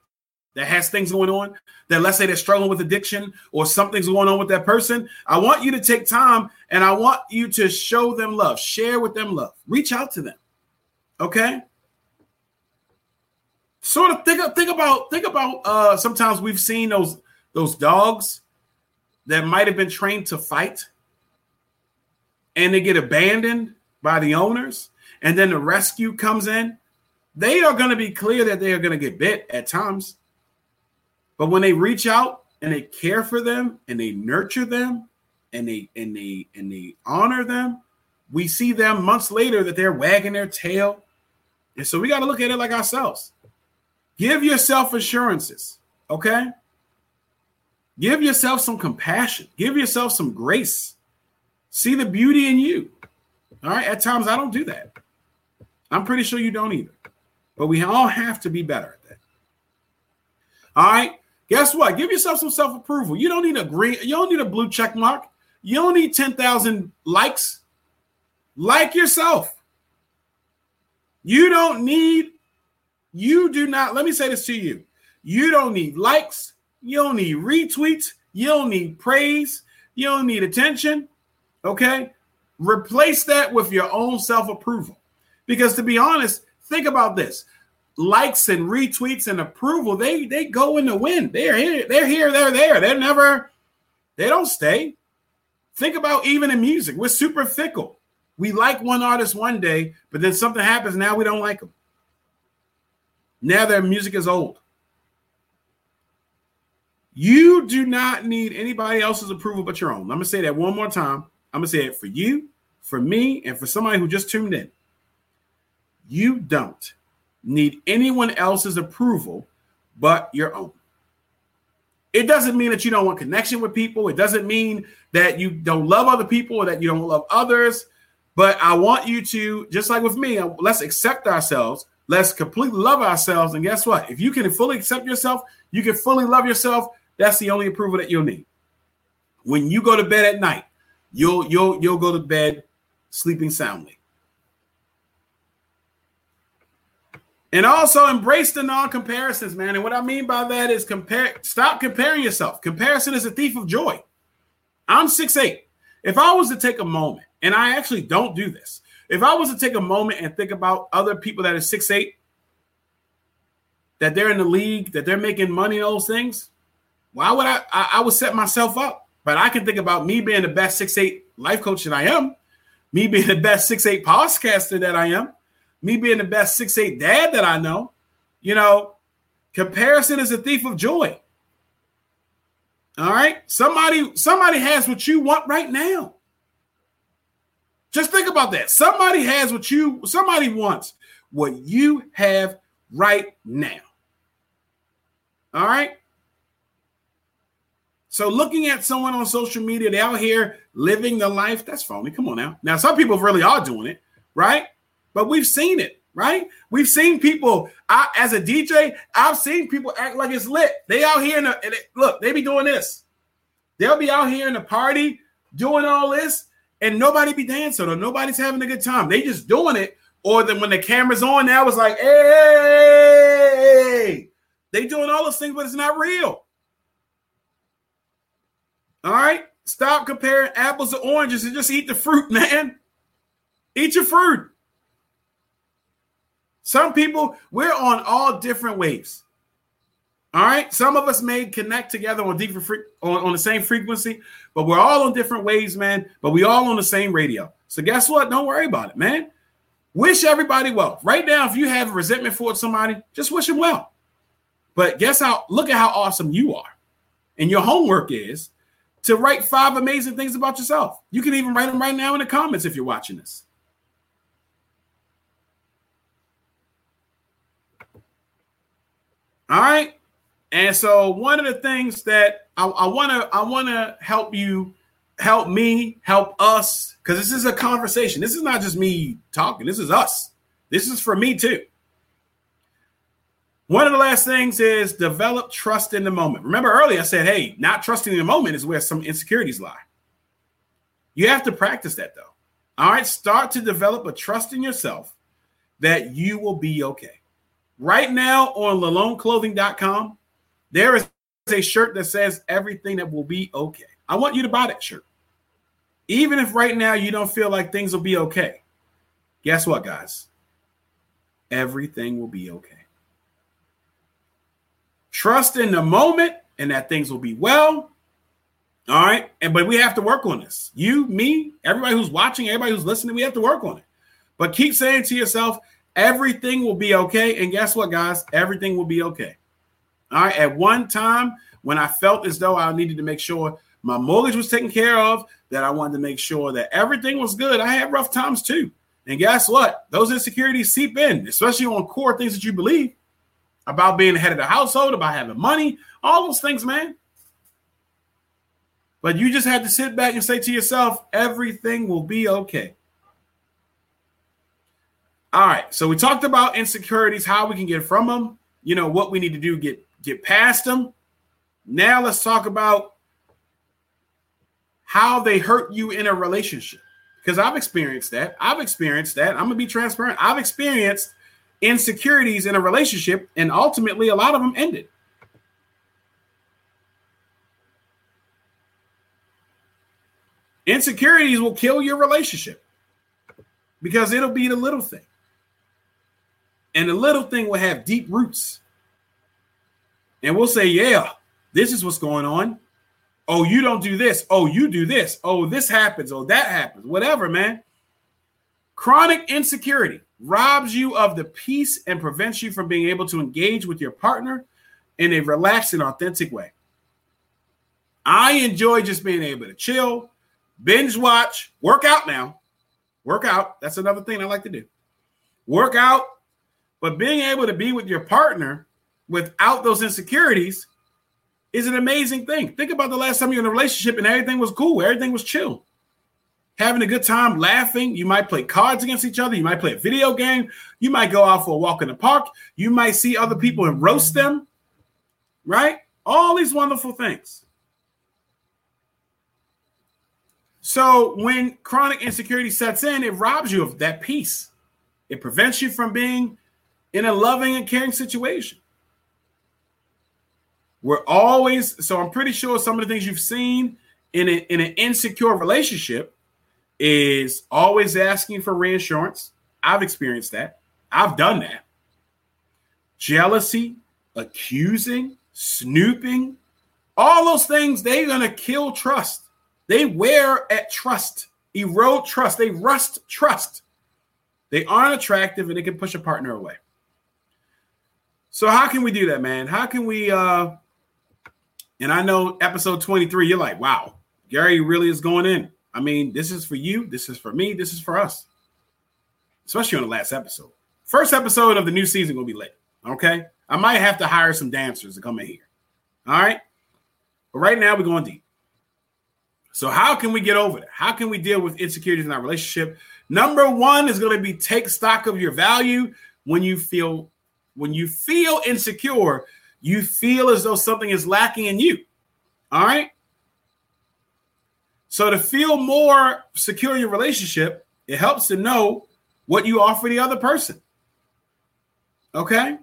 that has things going on, that let's say they're struggling with addiction or something's going on with that person. I want you to take time and I want you to show them love, share with them love, reach out to them. Okay sort of think think about think about uh sometimes we've seen those those dogs that might have been trained to fight and they get abandoned by the owners and then the rescue comes in. They are going to be clear that they are going to get bit at times but when they reach out and they care for them and they nurture them and they and they and they honor them we see them months later that they're wagging their tail. And so we got to look at it like ourselves Give yourself assurances, okay? Give yourself some compassion. Give yourself some grace. See the beauty in you. All right. At times, I don't do that. I'm pretty sure you don't either. But we all have to be better at that. All right. Guess what? Give yourself some self approval. You don't need a green, you don't need a blue check mark. You don't need 10,000 likes. Like yourself. You don't need you do not, let me say this to you. You don't need likes, you don't need retweets, you don't need praise, you don't need attention. Okay. Replace that with your own self approval. Because to be honest, think about this likes and retweets and approval, they they go in the wind. They're here, they're here, they're there. They're never, they don't stay. Think about even in music, we're super fickle. We like one artist one day, but then something happens. Now we don't like them. Now their music is old. You do not need anybody else's approval but your own. I'm going to say that one more time. I'm going to say it for you, for me, and for somebody who just tuned in. You don't need anyone else's approval but your own. It doesn't mean that you don't want connection with people. It doesn't mean that you don't love other people or that you don't love others. But I want you to, just like with me, let's accept ourselves. Let's completely love ourselves. And guess what? If you can fully accept yourself, you can fully love yourself. That's the only approval that you'll need. When you go to bed at night, you'll you'll you'll go to bed sleeping soundly. And also embrace the non-comparisons, man. And what I mean by that is compare, stop comparing yourself. Comparison is a thief of joy. I'm six eight. If I was to take a moment, and I actually don't do this, if I was to take a moment and think about other people that are six eight, that they're in the league, that they're making money, those things, why would I, I? I would set myself up. But I can think about me being the best six eight life coach that I am, me being the best six eight podcaster that I am me being the best six eight dad that I know, you know, comparison is a thief of joy. All right. Somebody, somebody has what you want right now. Just think about that. Somebody has what you, somebody wants what you have right now. All right. So looking at someone on social media, they out here living the life, that's phony. Come on now. Now, some people really are doing it, right? but we've seen it, right? We've seen people. I, as a DJ, I've seen people act like it's lit. They out here in the and it, look. They be doing this. They'll be out here in the party doing all this, and nobody be dancing or nobody's having a good time. They just doing it. Or then when the camera's on, now it's like, hey, they doing all those things, but it's not real. All right, stop comparing apples to oranges and just eat the fruit, man. Eat your fruit. Some people, we're on all different waves. All right. Some of us may connect together on different fre- on, on the same frequency, but we're all on different waves, man. But we all on the same radio. So guess what? Don't worry about it, man. Wish everybody well. Right now, if you have resentment for somebody, just wish them well. But guess how? Look at how awesome you are. And your homework is to write five amazing things about yourself. You can even write them right now in the comments if you're watching this. All right. And so one of the things that I want to I want to help you help me help us because this is a conversation. This is not just me talking. This is us. This is for me too. One of the last things is develop trust in the moment. Remember earlier I said, hey, not trusting in the moment is where some insecurities lie. You have to practice that though. All right, start to develop a trust in yourself that you will be okay. Right now on laloneclothing.com, there is a shirt that says everything that will be okay. I want you to buy that shirt. Even if right now you don't feel like things will be okay, guess what, guys? Everything will be okay. Trust in the moment and that things will be well. All right. And but we have to work on this. You, me, everybody who's watching, everybody who's listening, we have to work on it. But keep saying to yourself, Everything will be okay. And guess what, guys? Everything will be okay. All right. At one time, when I felt as though I needed to make sure my mortgage was taken care of, that I wanted to make sure that everything was good, I had rough times too. And guess what? Those insecurities seep in, especially on core things that you believe about being the head of the household, about having money, all those things, man. But you just had to sit back and say to yourself, everything will be okay. All right. So we talked about insecurities, how we can get from them, you know, what we need to do get get past them. Now let's talk about how they hurt you in a relationship. Because I've experienced that. I've experienced that. I'm gonna be transparent. I've experienced insecurities in a relationship, and ultimately a lot of them ended. Insecurities will kill your relationship because it'll be the little thing. And the little thing will have deep roots. And we'll say, yeah, this is what's going on. Oh, you don't do this. Oh, you do this. Oh, this happens. Oh, that happens. Whatever, man. Chronic insecurity robs you of the peace and prevents you from being able to engage with your partner in a relaxed and authentic way. I enjoy just being able to chill, binge watch, work out now. Work out. That's another thing I like to do. Work out, but being able to be with your partner without those insecurities is an amazing thing. Think about the last time you're in a relationship and everything was cool, everything was chill. Having a good time, laughing. You might play cards against each other. You might play a video game. You might go out for a walk in the park. You might see other people and roast them, right? All these wonderful things. So when chronic insecurity sets in, it robs you of that peace. It prevents you from being in a loving and caring situation. We're always so I'm pretty sure some of the things you've seen in, a, in an insecure relationship is always asking for reinsurance. I've experienced that. I've done that. Jealousy, accusing, snooping, all those things, they're going to kill trust. They wear at trust, erode trust, they rust trust. They aren't attractive and they can push a partner away. So how can we do that, man? How can we uh and I know episode 23, you're like, wow, Gary really is going in. I mean, this is for you, this is for me, this is for us. Especially on the last episode. First episode of the new season will be lit. Okay. I might have to hire some dancers to come in here. All right. But right now we're going deep. So, how can we get over that? How can we deal with insecurities in our relationship? Number one is going to be take stock of your value when you feel when you feel insecure, you feel as though something is lacking in you. All right. So to feel more secure in your relationship, it helps to know what you offer the other person. Okay.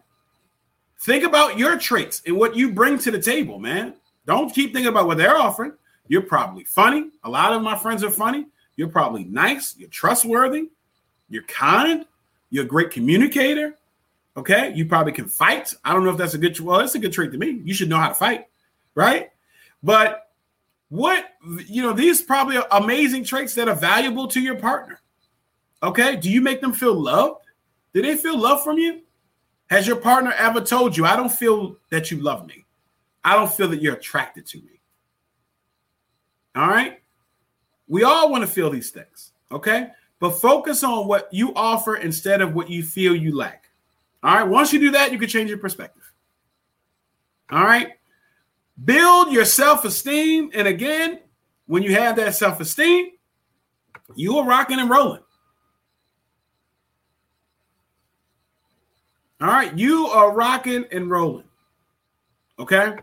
Think about your traits and what you bring to the table, man. Don't keep thinking about what they're offering. You're probably funny. A lot of my friends are funny. You're probably nice. You're trustworthy. You're kind. You're a great communicator. Okay. You probably can fight. I don't know if that's a good, well, it's a good trait to me. You should know how to fight. Right. But what, you know, these probably amazing traits that are valuable to your partner. Okay. Do you make them feel loved? Do they feel love from you? Has your partner ever told you, I don't feel that you love me? I don't feel that you're attracted to me. All right. We all want to feel these things. Okay. But focus on what you offer instead of what you feel you lack. All right. Once you do that, you can change your perspective. All right. Build your self esteem. And again, when you have that self esteem, you are rocking and rolling. All right. You are rocking and rolling. Okay.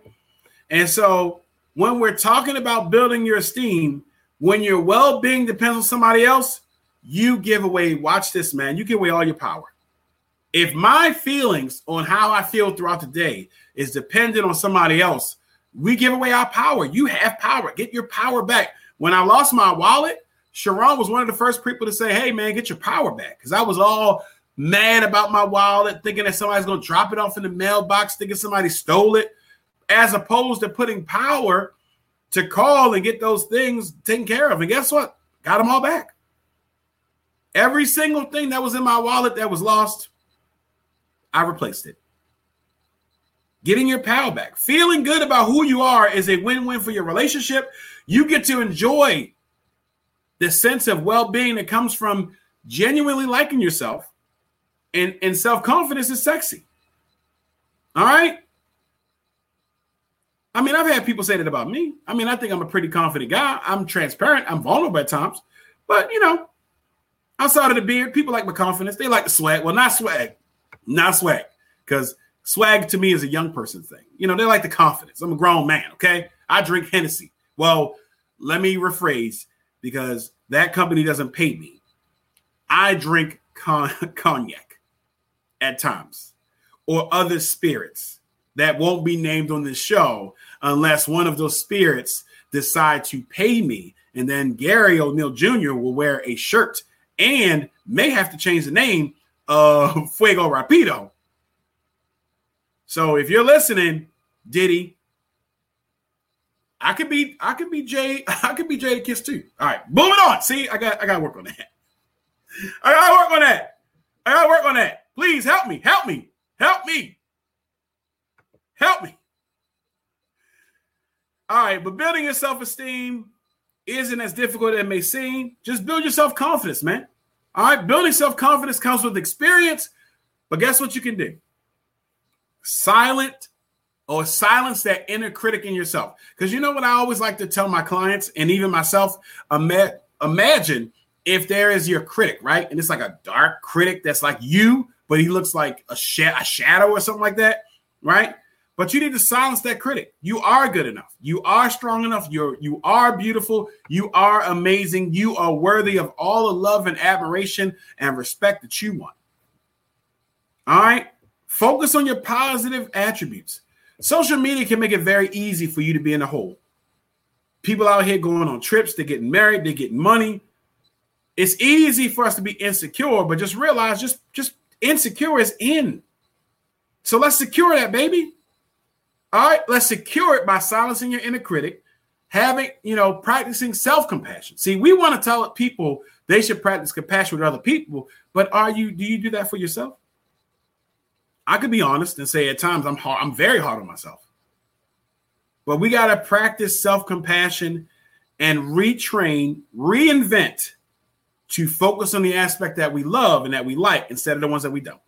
And so when we're talking about building your esteem, when your well being depends on somebody else, you give away, watch this, man, you give away all your power. If my feelings on how I feel throughout the day is dependent on somebody else, we give away our power. You have power. Get your power back. When I lost my wallet, Sharon was one of the first people to say, Hey, man, get your power back. Because I was all mad about my wallet, thinking that somebody's going to drop it off in the mailbox, thinking somebody stole it as opposed to putting power to call and get those things taken care of. And guess what? Got them all back. Every single thing that was in my wallet that was lost, I replaced it. Getting your power back, feeling good about who you are is a win win for your relationship. You get to enjoy the sense of well being that comes from genuinely liking yourself, and, and self confidence is sexy. All right. I mean, I've had people say that about me. I mean, I think I'm a pretty confident guy. I'm transparent. I'm vulnerable at times. But, you know, outside of the beard, people like my confidence. They like the swag. Well, not swag, not swag. Because swag to me is a young person thing. You know, they like the confidence. I'm a grown man, okay? I drink Hennessy. Well, let me rephrase because that company doesn't pay me. I drink con- cognac at times or other spirits that won't be named on this show unless one of those spirits decide to pay me. And then Gary O'Neill Jr. will wear a shirt and may have to change the name of Fuego Rapido. So if you're listening, Diddy, I could be I could be Jay I could be jay kiss too. All right, moving on. See, I got I got to work on that. I got to work on that. I got to work on that. Please help me. Help me. Help me. Help me. All right, but building your self esteem isn't as difficult as it may seem. Just build your self confidence, man. All right, building self confidence comes with experience, but guess what you can do? Silent or silence that inner critic in yourself. Because you know what I always like to tell my clients and even myself ima- imagine if there is your critic, right? And it's like a dark critic that's like you, but he looks like a, sh- a shadow or something like that, right? But you need to silence that critic. You are good enough. You are strong enough. You're you are beautiful. You are amazing. You are worthy of all the love and admiration and respect that you want. All right. Focus on your positive attributes. Social media can make it very easy for you to be in a hole. People out here going on trips, they're getting married, they're getting money. It's easy for us to be insecure, but just realize just just insecure is in. So let's secure that, baby. All right, let's secure it by silencing your inner critic, having, you know, practicing self-compassion. See, we want to tell people they should practice compassion with other people, but are you do you do that for yourself? I could be honest and say at times I'm hard, I'm very hard on myself. But we got to practice self-compassion and retrain, reinvent to focus on the aspect that we love and that we like instead of the ones that we don't.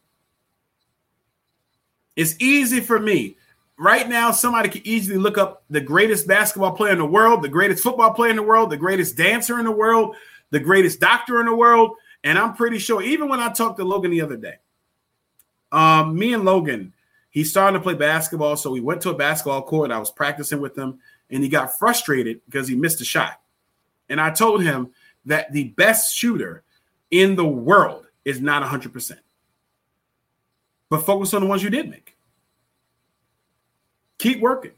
It's easy for me. Right now, somebody can easily look up the greatest basketball player in the world, the greatest football player in the world, the greatest dancer in the world, the greatest doctor in the world. And I'm pretty sure, even when I talked to Logan the other day, um, me and Logan, he's starting to play basketball. So we went to a basketball court. I was practicing with him, and he got frustrated because he missed a shot. And I told him that the best shooter in the world is not 100%. But focus on the ones you did make. Keep working.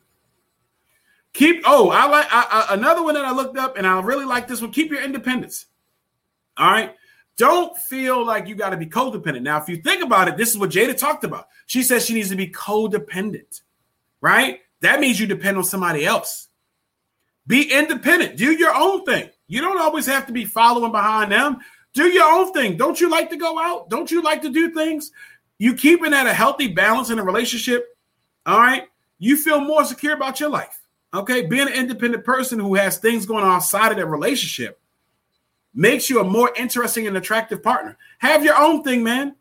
Keep, oh, I like I, I, another one that I looked up, and I really like this one. Keep your independence. All right. Don't feel like you got to be codependent. Now, if you think about it, this is what Jada talked about. She says she needs to be codependent, right? That means you depend on somebody else. Be independent. Do your own thing. You don't always have to be following behind them. Do your own thing. Don't you like to go out? Don't you like to do things? You keeping at a healthy balance in a relationship. All right. You feel more secure about your life. Okay. Being an independent person who has things going on outside of that relationship makes you a more interesting and attractive partner. Have your own thing, man.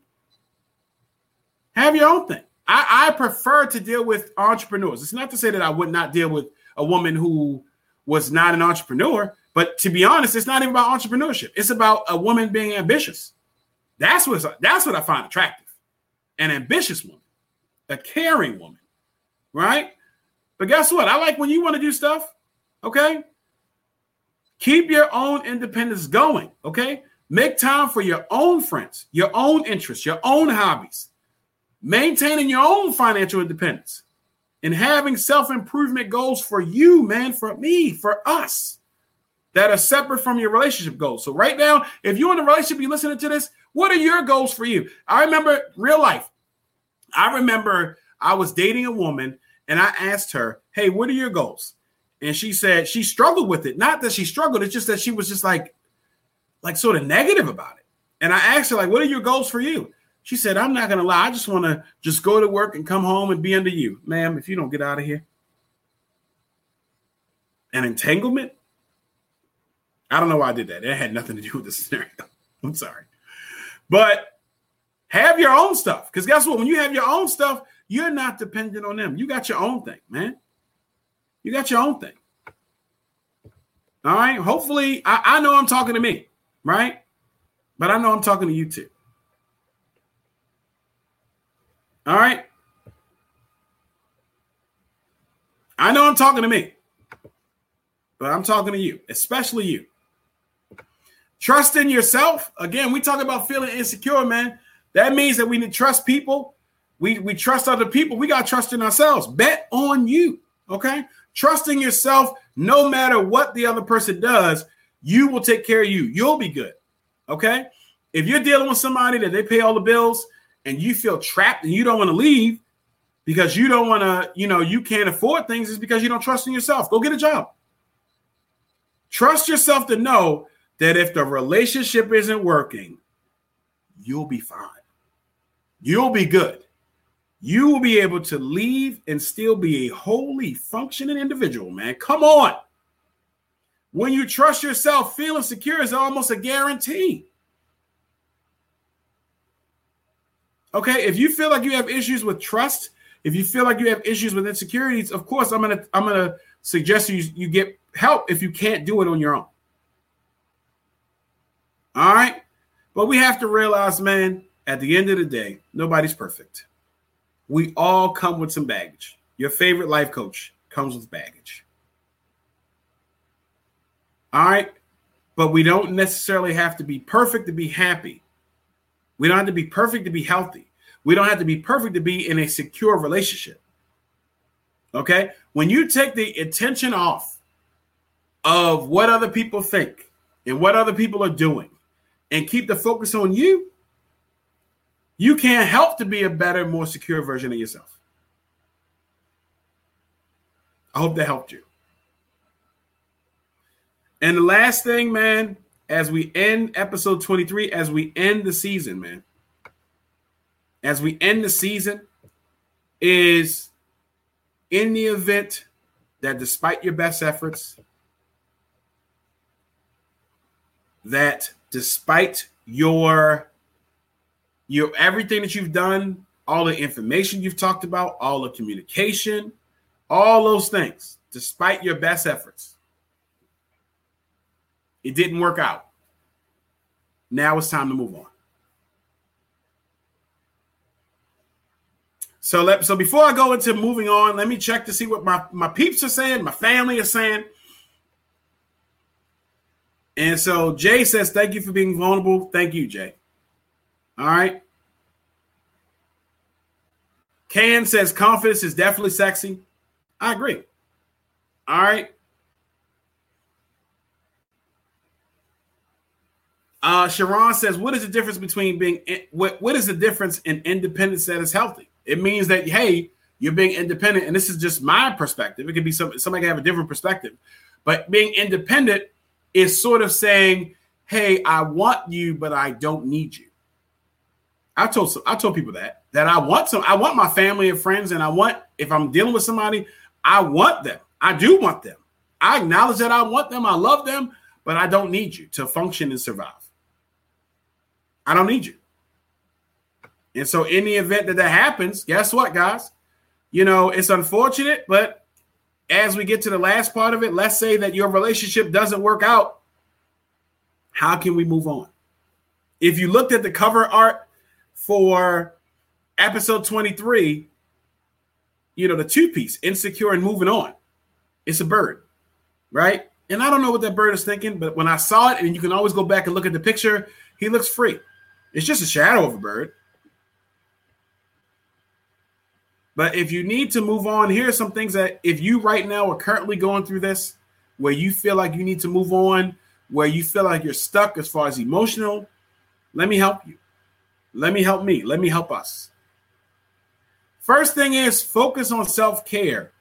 Have your own thing. I, I prefer to deal with entrepreneurs. It's not to say that I would not deal with a woman who was not an entrepreneur, but to be honest, it's not even about entrepreneurship. It's about a woman being ambitious. That's what that's what I find attractive. An ambitious woman, a caring woman, right? But guess what? I like when you want to do stuff. Okay, Keep your own independence going, okay? Make time for your own friends, your own interests, your own hobbies, maintaining your own financial independence, and having self improvement goals for you, man, for me, for us that are separate from your relationship goals. So, right now, if you're in a relationship, you're listening to this, what are your goals for you? I remember real life. I remember I was dating a woman and I asked her, Hey, what are your goals? and she said she struggled with it. Not that she struggled, it's just that she was just like, like sort of negative about it. And I asked her, like, what are your goals for you? She said, I'm not gonna lie, I just want to just go to work and come home and be under you. Ma'am, if you don't get out of here. An entanglement? I don't know why I did that. It had nothing to do with the scenario. I'm sorry. But have your own stuff. Because guess what? When you have your own stuff, you're not dependent on them. You got your own thing, man. You got your own thing. All right. Hopefully, I, I know I'm talking to me, right? But I know I'm talking to you too. All right. I know I'm talking to me, but I'm talking to you, especially you. Trust in yourself. Again, we talk about feeling insecure, man. That means that we need to trust people. We, we trust other people. We got to trust in ourselves. Bet on you. Okay. Trusting yourself, no matter what the other person does, you will take care of you. You'll be good. Okay. If you're dealing with somebody that they pay all the bills and you feel trapped and you don't want to leave because you don't want to, you know, you can't afford things, is because you don't trust in yourself. Go get a job. Trust yourself to know that if the relationship isn't working, you'll be fine. You'll be good you will be able to leave and still be a wholly functioning individual, man. Come on. When you trust yourself, feeling secure is almost a guarantee. Okay, if you feel like you have issues with trust, If you feel like you have issues with insecurities, of course, I'm gonna I'm gonna suggest you you get help if you can't do it on your own. All right, but we have to realize, man, at the end of the day, nobody's perfect. We all come with some baggage. Your favorite life coach comes with baggage. All right. But we don't necessarily have to be perfect to be happy. We don't have to be perfect to be healthy. We don't have to be perfect to be in a secure relationship. Okay. When you take the attention off of what other people think and what other people are doing and keep the focus on you, you can't help to be a better, more secure version of yourself. I hope that helped you. And the last thing, man, as we end episode 23, as we end the season, man, as we end the season, is in the event that despite your best efforts, that despite your your everything that you've done, all the information you've talked about, all the communication, all those things, despite your best efforts, it didn't work out. Now it's time to move on. So let so before I go into moving on, let me check to see what my, my peeps are saying, my family is saying. And so Jay says, Thank you for being vulnerable. Thank you, Jay. All right. Can says confidence is definitely sexy. I agree. All right. Uh, Sharon says, "What is the difference between being what? What is the difference in independence that is healthy? It means that hey, you're being independent, and this is just my perspective. It could be some somebody can have a different perspective, but being independent is sort of saying, hey, I want you, but I don't need you. I told I told people that that I want some. I want my family and friends, and I want if I'm dealing with somebody, I want them. I do want them. I acknowledge that I want them. I love them, but I don't need you to function and survive. I don't need you. And so, in the event that that happens, guess what, guys? You know, it's unfortunate, but as we get to the last part of it, let's say that your relationship doesn't work out. How can we move on? If you looked at the cover art for episode 23, you know, the two piece, insecure and moving on, it's a bird, right? And I don't know what that bird is thinking, but when I saw it, and you can always go back and look at the picture, he looks free. It's just a shadow of a bird. But if you need to move on, here are some things that if you right now are currently going through this, where you feel like you need to move on, where you feel like you're stuck as far as emotional, let me help you. Let me help me. Let me help us. First thing is focus on self care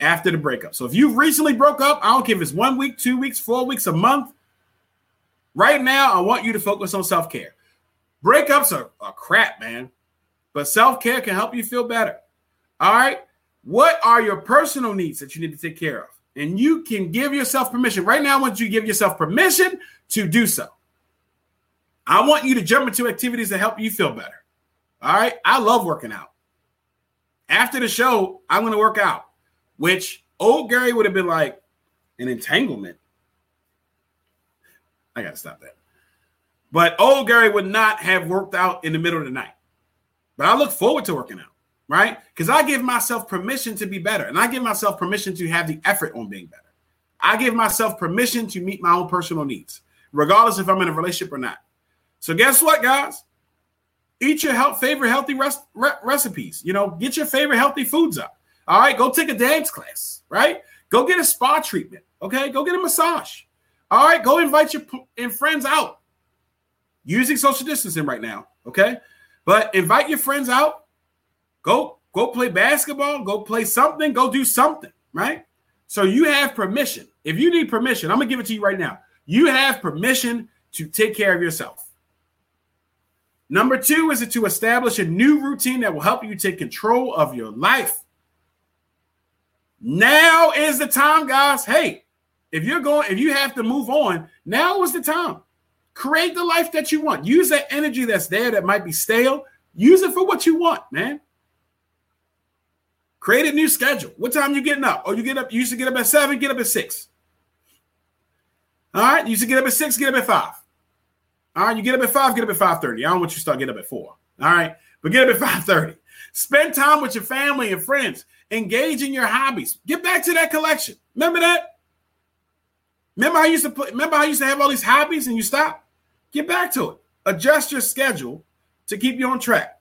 after the breakup. So if you've recently broke up, I don't care if it's one week, two weeks, four weeks, a month, Right now, I want you to focus on self care. Breakups are, are crap, man, but self care can help you feel better. All right. What are your personal needs that you need to take care of? And you can give yourself permission. Right now, I want you to give yourself permission to do so. I want you to jump into activities that help you feel better. All right. I love working out. After the show, I'm going to work out, which old Gary would have been like an entanglement. I got to stop that. But old Gary would not have worked out in the middle of the night. But I look forward to working out, right? Because I give myself permission to be better. And I give myself permission to have the effort on being better. I give myself permission to meet my own personal needs, regardless if I'm in a relationship or not. So guess what, guys? Eat your health, favorite healthy re- recipes. You know, get your favorite healthy foods up. All right, go take a dance class, right? Go get a spa treatment. Okay, go get a massage. All right, go invite your and friends out. Using social distancing right now, okay? But invite your friends out. Go go play basketball, go play something, go do something, right? So you have permission. If you need permission, I'm to give it to you right now. You have permission to take care of yourself. Number 2 is it to establish a new routine that will help you take control of your life. Now is the time, guys. Hey, if you're going, if you have to move on, now is the time. Create the life that you want. Use that energy that's there that might be stale. Use it for what you want, man. Create a new schedule. What time you getting up? Oh, you get up. You used to get up at seven. Get up at six. All right. You used to get up at six. Get up at five. All right. You get up at five. Get up at five thirty. I don't want you to start getting up at four. All right. But get up at five thirty. Spend time with your family and friends. Engage in your hobbies. Get back to that collection. Remember that? Remember how I used to play, remember how used to have all these hobbies and you stop? Get back to it. Adjust your schedule to keep you on track.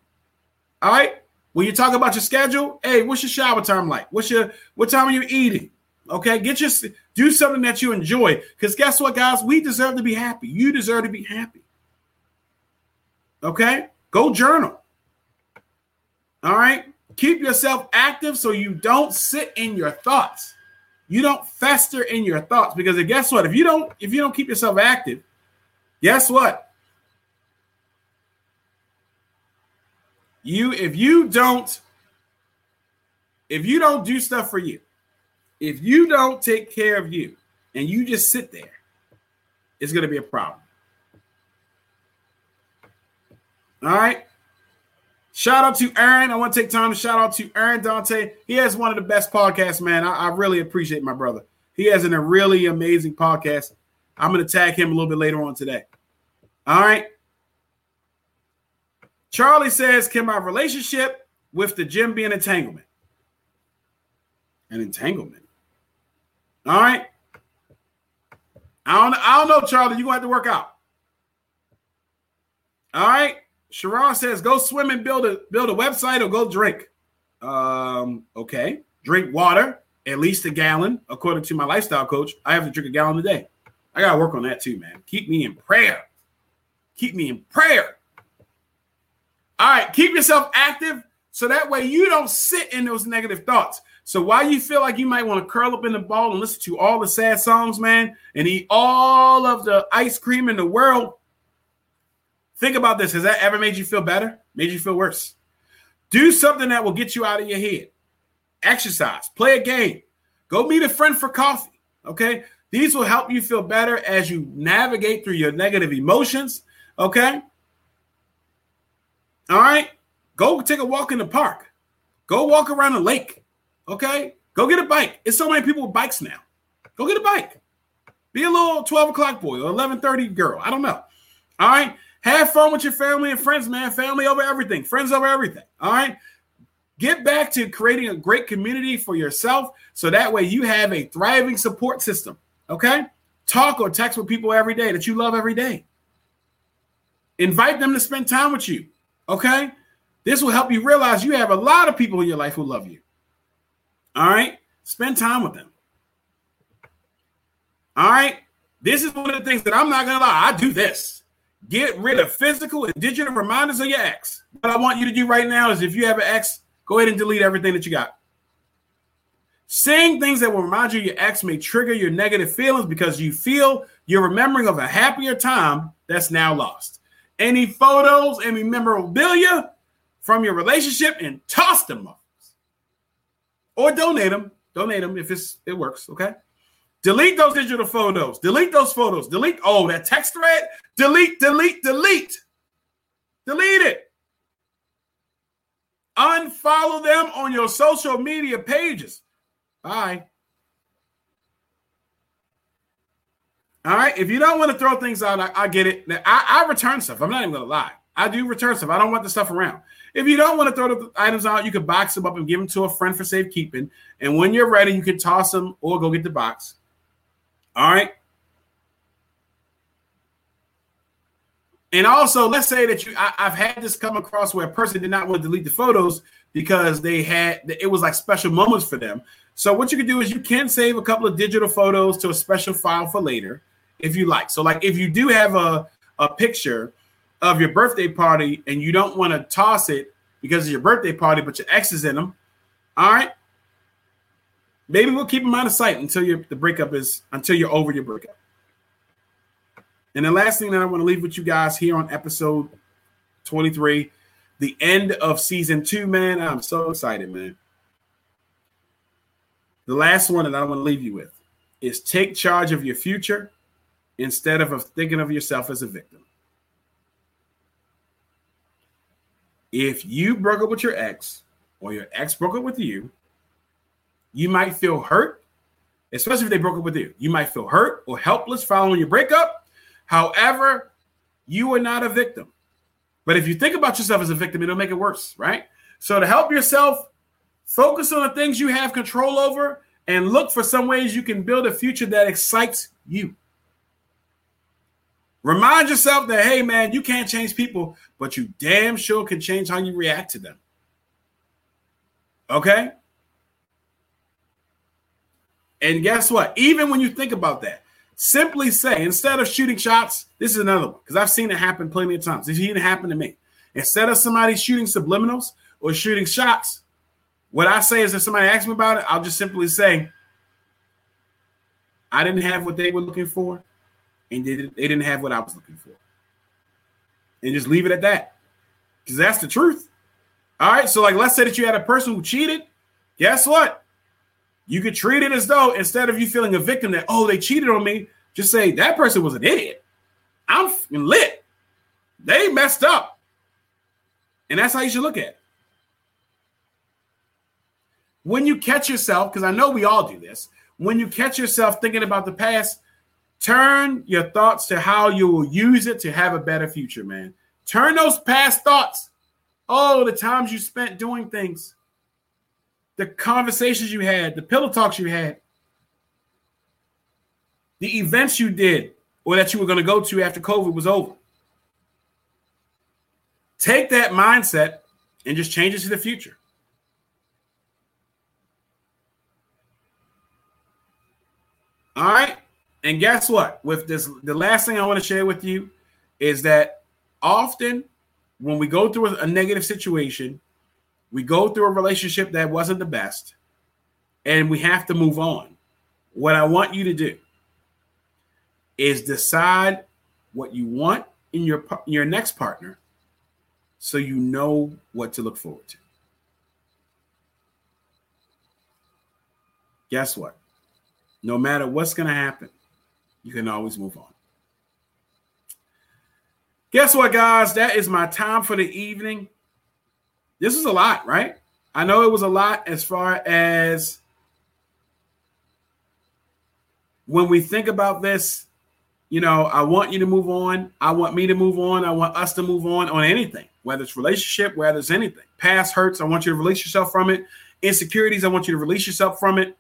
All right. When you talk about your schedule, hey, what's your shower time like? What's your what time are you eating? Okay, get your do something that you enjoy. Because guess what, guys? We deserve to be happy. You deserve to be happy. Okay, go journal. All right, keep yourself active so you don't sit in your thoughts. You don't fester in your thoughts because guess what? If you don't, if you don't keep yourself active, guess what? You if you don't if you don't do stuff for you, if you don't take care of you and you just sit there, it's going to be a problem. All right. Shout out to Aaron. I want to take time to shout out to Aaron Dante. He has one of the best podcasts, man. I, I really appreciate my brother. He has an, a really amazing podcast. I'm going to tag him a little bit later on today. All right. Charlie says, Can my relationship with the gym be an entanglement? An entanglement. All right. I don't, I don't know, Charlie. You're going to have to work out. All right. Sharon says, Go swim and build a build a website or go drink. Um, okay. Drink water, at least a gallon, according to my lifestyle coach. I have to drink a gallon a day. I got to work on that too, man. Keep me in prayer. Keep me in prayer. All right, keep yourself active so that way you don't sit in those negative thoughts. So while you feel like you might want to curl up in the ball and listen to all the sad songs, man, and eat all of the ice cream in the world, think about this. Has that ever made you feel better? Made you feel worse? Do something that will get you out of your head. Exercise, play a game, go meet a friend for coffee. Okay. These will help you feel better as you navigate through your negative emotions. Okay. All right. Go take a walk in the park. Go walk around the lake. Okay. Go get a bike. It's so many people with bikes now. Go get a bike. Be a little 12 o'clock boy or 11:30 girl. I don't know. All right. Have fun with your family and friends, man. Family over everything, friends over everything. All right. Get back to creating a great community for yourself so that way you have a thriving support system. Okay. Talk or text with people every day that you love every day. Invite them to spend time with you. Okay. This will help you realize you have a lot of people in your life who love you. All right. Spend time with them. All right. This is one of the things that I'm not going to lie. I do this. Get rid of physical and digital reminders of your ex. What I want you to do right now is if you have an ex, go ahead and delete everything that you got. Saying things that will remind you your ex may trigger your negative feelings because you feel you're remembering of a happier time that's now lost any photos, any memorabilia from your relationship and toss them off. Or donate them. Donate them if it's it works. Okay. Delete those digital photos. Delete those photos. Delete. Oh, that text thread. Delete, delete, delete. Delete it. Unfollow them on your social media pages. Bye. All right. If you don't want to throw things out, I, I get it. Now, I, I, return stuff. I'm not even going to lie. I do return stuff. I don't want the stuff around. If you don't want to throw the items out, you can box them up and give them to a friend for safekeeping. And when you're ready, you can toss them or go get the box. All right. And also, let's say that you, I, have had this come across where a person did not want to delete the photos because they had, it was like special moments for them. So what you can do is you can save a couple of digital photos to a special file for later if you like. So, like if you do have a, a picture of your birthday party and you don't want to toss it because of your birthday party, but your ex is in them, all right. Maybe we'll keep them out of sight until your the breakup is until you're over your breakup. And the last thing that I want to leave with you guys here on episode 23, the end of season two, man. I'm so excited, man. The last one that I want to leave you with is take charge of your future instead of thinking of yourself as a victim. If you broke up with your ex or your ex broke up with you, You might feel hurt, especially if they broke up with you. You might feel hurt or helpless following your breakup. However, you are not a victim. But if you think about yourself as a victim, it'll make it worse, right? So to help yourself, focus on the things you have control over and look for some ways you can build a future that excites you. Remind yourself that, hey, man, you can't change people, but you damn sure can change how you react to them. Okay? And guess what? Even when you think about that, simply say, instead of shooting shots, this is another one because I've seen it happen plenty of times. It's even happened to me. Instead of somebody shooting subliminals or shooting shots, what I say is if somebody asks me about it, I'll just simply say, I didn't have what they were looking for, and they didn't, they didn't have what I was looking for. And just leave it at that. Because that's the truth. All right. So, like, let's say that you had a person who cheated. Guess what? You could treat it as though instead of you feeling a victim that, oh, they cheated on me, just say that person was an idiot. I'm lit. They messed up. And that's how you should look at it. When you catch yourself, because I know we all do this, when you catch yourself thinking about the past, turn your thoughts to how you will use it to have a better future, man. Turn those past thoughts. Oh, the times you spent doing things the conversations you had, the pillow talks you had, the events you did or that you were going to go to after COVID was over. Take that mindset and just change it to the future. All right. And guess what? With this, the last thing I want to share with you is that often when we go through a negative situation, we go through a relationship that wasn't the best, and we have to move on. What I want you to do is decide what you want in your your next partner so you know what to look forward to. Guess what? No matter what's going to happen, you can always move on. Guess what, guys? That is my time for the evening this is a lot, right? I know it was a lot as far as when we think about this, you know, I want you to move on. I want me to move on. I want us to move on on anything, whether it's relationship, whether it's anything. Past hurts, I want you to release yourself from it. Insecurities, I want you to release yourself from it.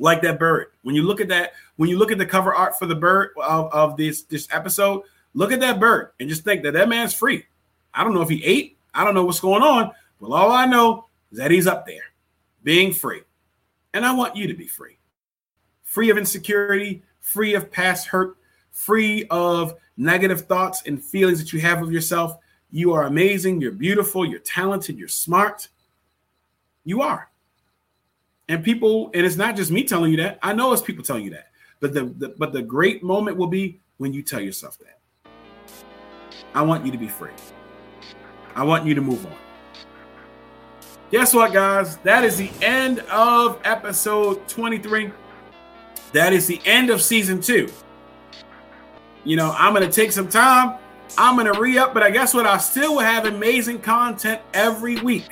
Like that bird. When you look at that, when you look at the cover art for the bird of, of this this episode, look at that bird and just think that that man's free. I don't know if he ate, I don't know what's going on, but all I know is that he's up there being free. And I want you to be free. Free of insecurity, free of past hurt, free of negative thoughts and feelings that you have of yourself. You are amazing. You're beautiful. You're talented. You're smart. You are. And people, and it's not just me telling you that. I know it's people telling you that. But the, the but the great moment will be when you tell yourself that. I want you to be free. I want you to move on. Guess what, guys? That is the end of episode 23. That is the end of season two. You know, I'm going to take some time. I'm going to re up, but I guess what? I still will have amazing content every week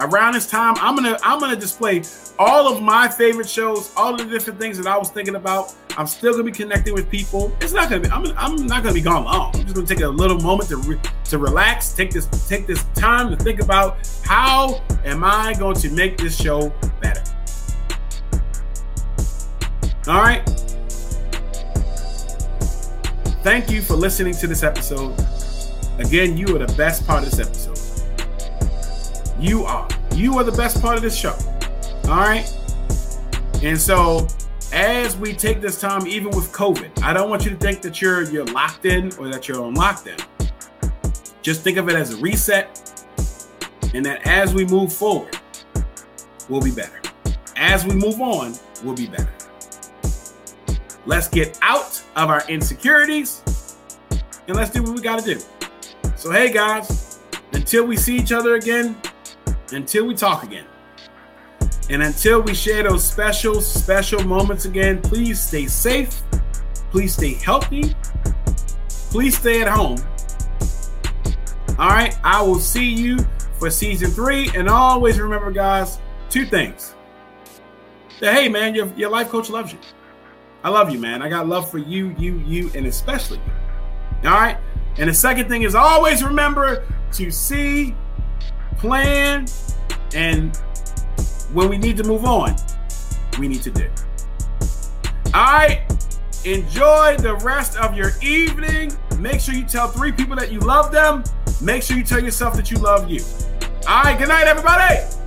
around this time i'm gonna i'm gonna display all of my favorite shows all the different things that i was thinking about. I'm still gonna be connecting with people. It's not gonna be i'm, I'm not gonna be gone long. I'm just gonna take a little moment to re, to relax take this take this time to think about how am i going to make this show better. All right. Thank you for listening to this episode. Again you are the best part of this episode you are. You are the best part of this show. All right. And so as we take this time, even with COVID, I don't want you to think that you're you're locked in or that you're on lockdown. Just think of it as a reset, and that as we move forward, we'll be better. As we move on, we'll be better. Let's get out of our insecurities and let's do what we got to do. So, hey guys, until we see each other again, until we talk again. And until we share those special, special moments again, please stay safe. Please stay healthy. Please stay at home. All right. I will see you for season three. And always remember, guys, two things that hey man, your, your life coach loves you. I love you, man. I got love for you, you, you, and especially you. All right. And the second thing is always remember to see, plan, and when we need to move on, we need to do. All right. Enjoy the rest of your evening. Make sure you tell three people that you love them. Make sure you tell yourself that you love you. All right. Good night, everybody.